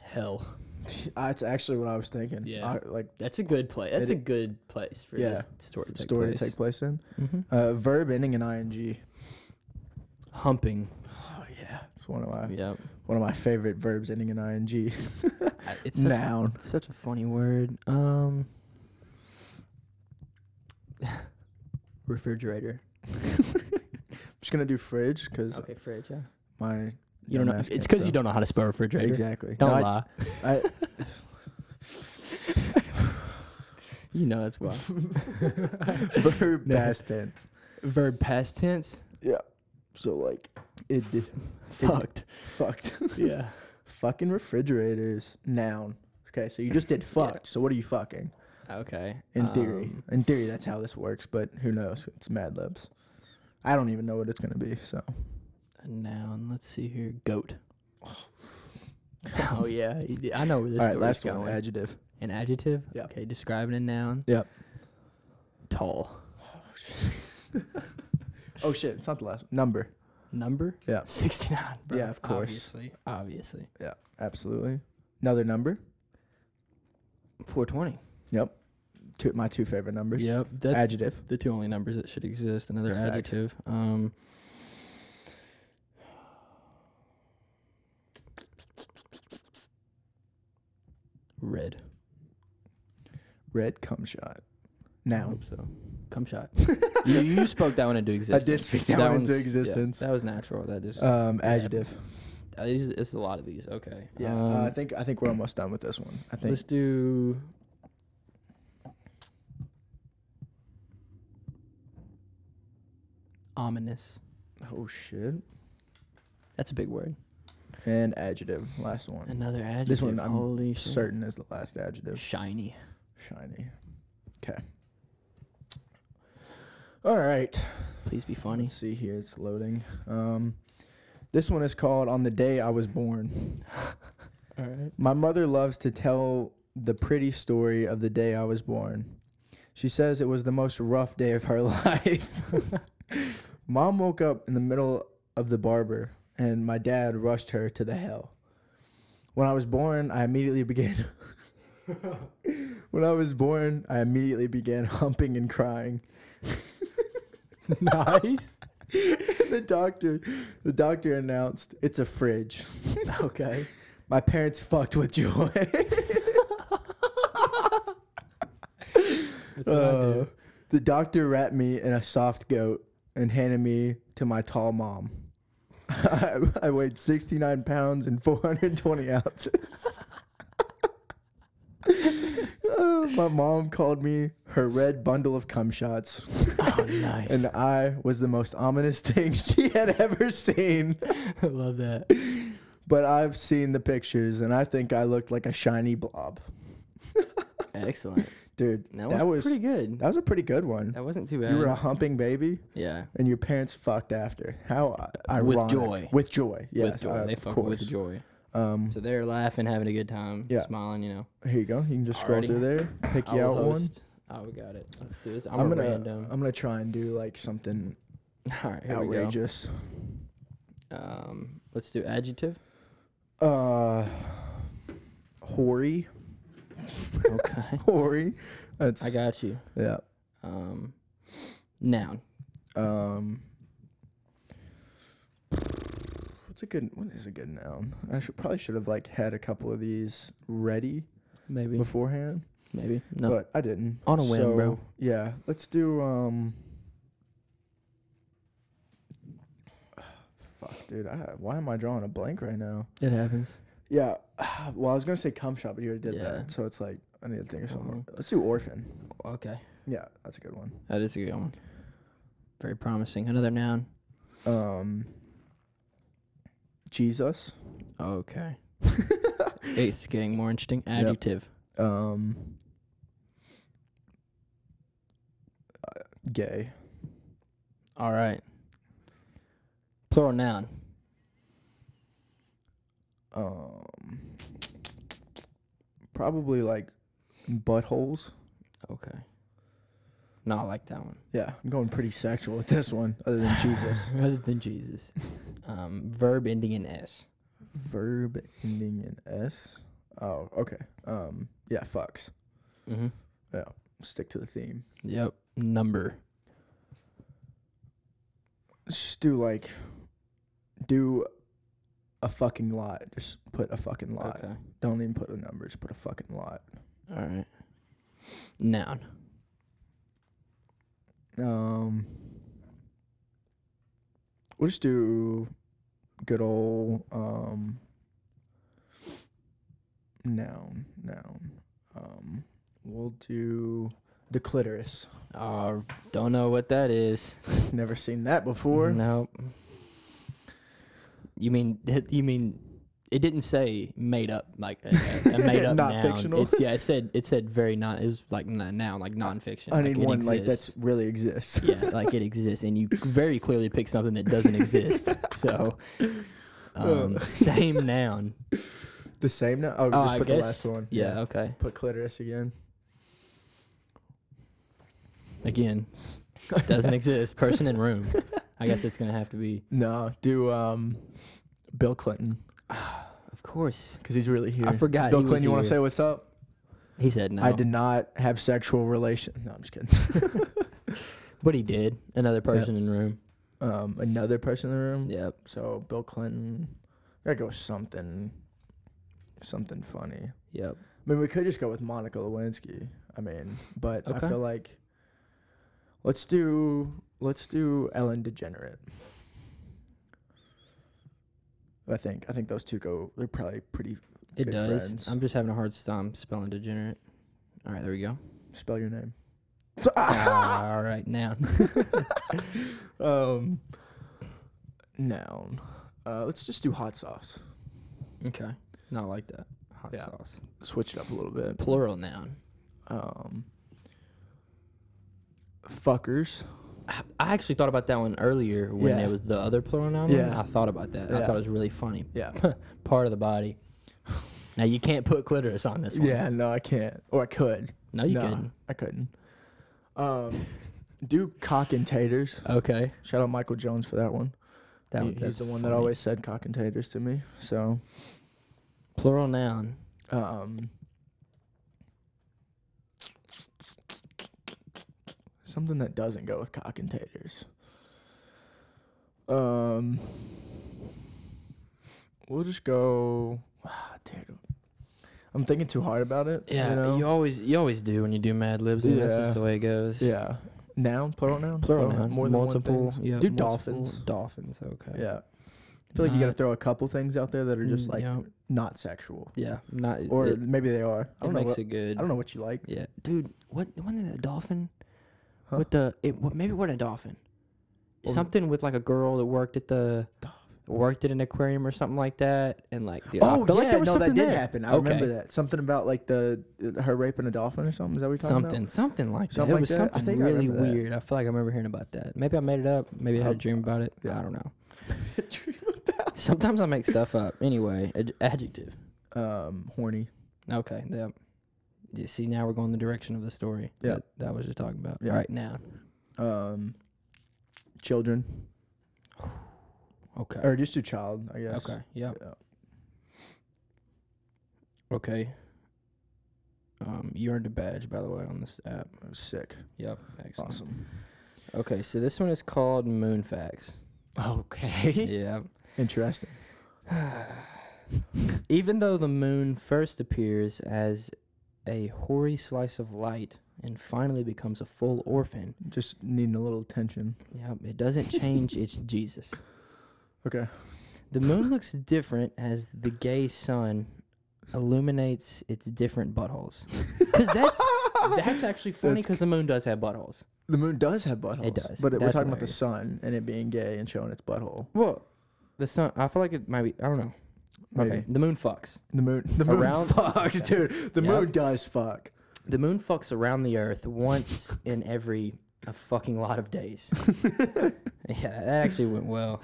Hell. That's actually what I was thinking. Yeah. I, like That's a good place. That's It- a good place for Yeah. this story to take story place. to take place in. Mm-hmm. Uh, verb ending in ing. Humping. Oh yeah, it's one of my Yep. one of my favorite verbs ending in ing. I- It's such, Noun. such a funny word. Um. refrigerator. I'm just gonna do fridge because Okay, fridge. Yeah. my You don't know. dumbass It's can't because you spell. don't know how to spell refrigerator. exactly. Don't No, I- lie. I, You know that's why. verb No. past tense. Verb past tense. Yeah. So like it did Fucked. fucked. yeah. Fucking refrigerators. Noun. Okay, so you just did fucked. So what are you fucking? Okay. In theory. um, In theory that's how this works, but who knows? It's Mad Libs. I don't even know what it's gonna be, so a noun. Let's see here. Goat. oh yeah, I know where this is. Alright, last going. one, adjective. An adjective. Yep. Okay, describing a noun. Yep. Tall. Oh shit, it's not the last one. Number. Number. Yeah. Sixty-nine. Bro. Yeah, of course. Obviously. Obviously. Yeah, absolutely. Another number. Four twenty. Yep. Two my two favorite numbers. Yep. That's Adjective. the two only numbers that should exist. Another That's facts. adjective. Um. Red. Red cum shot. I hope so. Come shot. you, you spoke that one into existence. I existence. did speak that, one into one's- yeah, existence. that was natural. That just um, adjective. uh, these, it's a lot of these. Okay. Yeah, Um, uh, I think I think we're almost done with this one. I think let's do. Ominous. Oh shit. That's a big word. And adjective. Last one. Another adjective. This one I'm Holy shit. Certain is the last adjective. Shiny. Shiny. Okay. All right. Please be funny. Let's see here. It's loading. Um, this one is called "On the Day I Was Born." All right. My mother loves to tell the pretty story of the day I was born. She says it was the most rough day of her life. Mom woke up in the middle of the barber, and my dad rushed her to the hell. When I was born, I immediately began. when I was born, I immediately began humping and crying. nice. the doctor, the doctor announced, "It's a fridge." Okay. My parents fucked with joy. That's what I Uh, do. the doctor wrapped me in a soft goat and handed me to my tall mom. I, I weighed 69 pounds and 420 ounces. Uh, my mom called me her red bundle of cum shots, Oh, nice. and I was the most ominous thing she had ever seen. I love that. But I've seen the pictures, and I think I looked like a shiny blob. Excellent. Dude, That, that, was, was pretty good. that was a pretty good one. That wasn't too bad. You were a humping baby. yeah. and your parents fucked after. How i- With joy. With joy. Yes, with joy. uh, they of fuck with joy. Um, So they're laughing, having a good time, Yeah. smiling, you know. here you go. You can just scroll Alrighty. through there, pick you out one. host. Oh, we got it. Let's do this. I'm, I'm gonna random. I'm gonna try and do like something All right, here outrageous. we go. Um, let's do adjective. Uh, hoary, Okay. hoary. That's I got you. yeah. Um, noun. Um, what's a good? What is a good noun? I should probably should have like had a couple of these ready Maybe. beforehand, Maybe. No. but I didn't. On a whim, bro. Yeah, let's do um. Fuck, dude. I, why am I drawing a blank right now? it happens. Yeah. Well, I was gonna say cum shot, but you already did Yeah. that. So it's like I need to think of something. Uh-huh. Let's do orphan. Okay. Yeah, that's a good one. That is a good one. Very promising. Another noun. Um. Jesus. Okay. it's getting more interesting. Adjective. Um. uh, Gay. All right. Plural noun. Um, probably like buttholes. Okay. No, I like that one. Yeah, I'm going pretty sexual with this one, other than Jesus. Other than Jesus. Um, verb ending in S. Verb ending in S. Oh, okay. Um, yeah, fucks. Mm-hmm. Stick to the theme. Yep. Number. Let's just do like, do a fucking lot. Just put a fucking lot. Okay. Don't even put a number. Just put a fucking lot. All right. Noun. Um, we'll just do good old um noun noun. Um, we'll do the clitoris. Uh, don't know what that is. Never seen that before. Nope. You mean you mean it didn't say made up like a, a- a made up Not noun. fictional? It's yeah. It said it said very non. It was like n- noun like nonfiction. I like need it one like exists. that's really exists. yeah, like it exists, and you very clearly pick something that doesn't exist. So, um, same noun. the same now. Oh, Oh, just I put guess. the last one. Yeah. Okay. Put clitoris again. Again, doesn't exist. Person in room. I guess it's gonna have to be. No, do um, Bill Clinton Of course. because he's really here. I forgot. Bill he was Clinton, you want to here. say what's up? He said no. I did not have sexual relation. No, I'm just kidding. But he did. Another person in the room. um, another person in the room. Yep. So Bill Clinton. Gotta go with something, something funny. Yep. I mean, we could just go with Monica Lewinsky. I mean, but I Okay. feel like let's do let's do Ellen DeGenerate. I think I think those two go. They're probably pretty. It Good does. friends. I'm just having a hard time spelling degenerate. All right, there we go. Spell your name. All right, now. um, noun. Uh, let's just do hot sauce. okay. not like that. Hot Yeah. sauce. Switch it up a little bit. Plural noun. Um, fuckers. I actually thought about that one earlier when Yeah. it was the other plural noun. Yeah. I thought about that. I thought it was really funny. Yeah. Part of the body. Now you can't put clitoris on this one. Yeah. No, I can't. Or I could. No, you Nah, couldn't. I couldn't. Um, do cock and taters. Okay. Shout out Michael Jones for that one. That He- he's the one that always said cock and taters to me. So, plural noun. um, something that doesn't go with cock and taters. Um, we'll just go. Ah, dude, I'm thinking too hard about it. Yeah, you know? always you always do when you do Mad Libs. I mean, that's just the way it goes. yeah. Noun, plural noun, Plural noun. more than multiple. one thing. Yeah. do dolphins. Dolphins. Okay. Yeah. I feel like you got to throw a couple things out there that are just Mm, like yeah. not sexual, Yeah. Not. or it, maybe they are. I it don't know. makes What, it good. I don't know what you like. Yeah, dude. What? Wasn't it a dolphin? Huh? With the it, maybe what a dolphin? Well, Something with like a girl that worked at the worked at an aquarium or something like that, and like dude, I Oh feel yeah, like there was no, something that did there. happen. I remember that. Something about like the her raping a dolphin or something. Is that what you're talking Something, about? something like Something that. like it was that? I something think I really that. weird. I feel like I remember hearing about that. Maybe I made it up. Maybe I had a Uh, dream about it. yeah. I don't know. Sometimes I make stuff up. Anyway, ad- adjective. um, horny. Okay. Yep. You see, now we're going the direction of the story. Yeah. That, that I was just talking about. Yeah. Right now. Um, children, Okay. or just a child. I guess. Okay. Yep. Yeah. Okay. Um, you earned a badge, by the way, on this app. Sick. Yep. Excellent. Awesome. Okay, so this one is called Moon Facts. Okay. yeah. Interesting. Even though the moon first appears as a hoary slice of light and finally becomes a full orphan, Just needing a little attention. yep, it doesn't change its Jesus. Okay. The moon looks different as the gay sun illuminates its different buttholes. Because that's that's actually funny because the moon does have buttholes. The moon does have buttholes. It does. But we're That's talking about the hilarious. sun and it being gay and showing its butthole. Well, the sun. I feel like it might be. I don't know. Maybe. Okay, the moon fucks. The moon. The moon Around- fucks, dude. The Yep. moon does fuck. The moon fucks around the Earth once in every a fucking lot of days. yeah, that actually went well.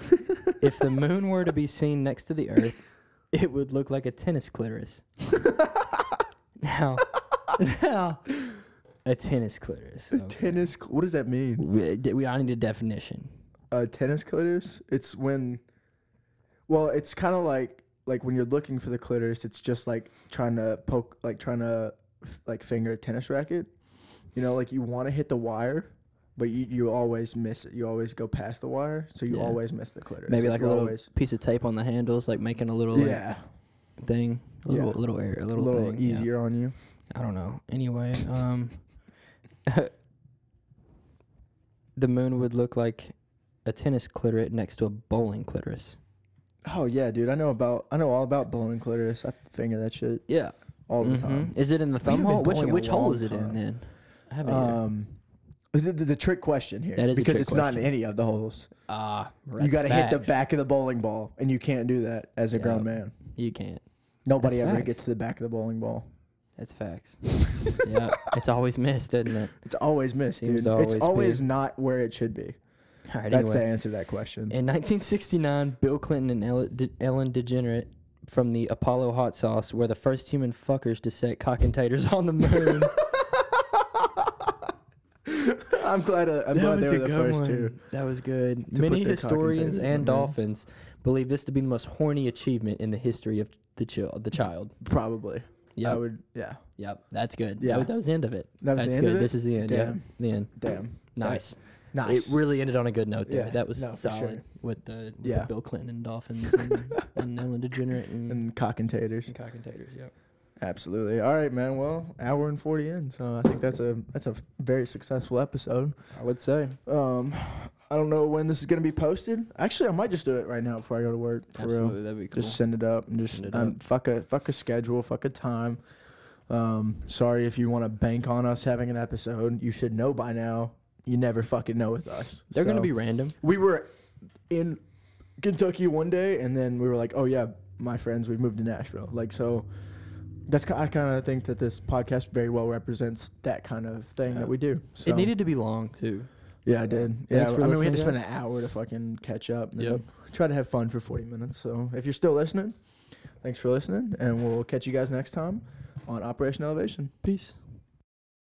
if the moon were to be seen next to the Earth, it would look like a tennis clitoris. now, now, a tennis clitoris. A okay. tennis. cl- What does that mean? We, we I need a definition. A tennis clitoris. It's when. Well, it's kind of like like when you're looking for the clitoris. It's just like trying to poke, like trying to f- like finger a tennis racket. You know, like you want to hit the wire, but you, you always miss it. You always go past the wire, so you Yeah. always miss the clitoris. Maybe like a little always, piece of tape on the handles, like making a little like, yeah, thing, a little Yeah. little air, a a little, little thing. yeah. easier on you. I don't know. Anyway, um, the moon would look like a tennis clitoris next to a bowling clitoris. Oh yeah, dude. I know about. I know all about bowling clitoris. I finger that shit Yeah, all the Mhm. time. Is it in the thumb hole? Which bowling in a which hole is it in then? I haven't. Um, is it the, the trick question here? That is a because it's not in any of the holes. Ah, you got to hit the back of the bowling ball, and you can't do that as a grown man. You can't. Nobody That's ever facts. gets to the back of the bowling ball. That's facts. yeah, it's always missed, isn't it? It's always missed, Seems dude. to it's always always be. not where it should be. All right. That's anyway. the answer to that question. In 1969, Bill Clinton and Ellen, De- Ellen DeGenerate from the Apollo hot sauce were the first human fuckers to set cock and taters on the moon. I'm glad. Uh, I'm glad they were the first one. two. That was good. To Many put the cock and historians taters on and the moon. dolphins believe this to be the most horny achievement in the history of the child. The child. Probably. I Yep. would. Yeah. Yep. That's good. Yeah. That, was- that was the end of it. That was That's the end good. of it. This is the end. Yeah. Damn. The end. Damn. Nice. Nice. It really ended on a good note there. Yeah, That was no, for solid sure. with the, with Yeah. the Bill Clinton and Dolphins and, and Ellen DeGenerate and, and cock and taters. and cock and taters. Absolutely. All right, man. Well, hour and forty in, so I think that's a that's a very successful episode. I would say. Um, I don't know when this is gonna be posted. Actually, I might just do it right now before I go to work. For Absolutely. real. That'd be cool. Just send it up and just Send it um, up. fuck a fuck a schedule, fuck a time. Um, sorry if you want to bank on us having an episode. You should know by now. You never fucking know with us. They're going to be random. We were in Kentucky one day, and then we were like, "Oh yeah, my friends, we've moved to Nashville." Like so. That's ki- I kind of think that this podcast very well represents that kind of thing Yeah. that we do. So, It needed to be long, too. yeah, I did. Thanks Yeah, for I mean, we had to spend an hour to fucking catch up. And Yep. Try to have fun for 40 minutes. So if you're still listening, thanks for listening, and we'll catch you guys next time on Operation Elevation. Peace.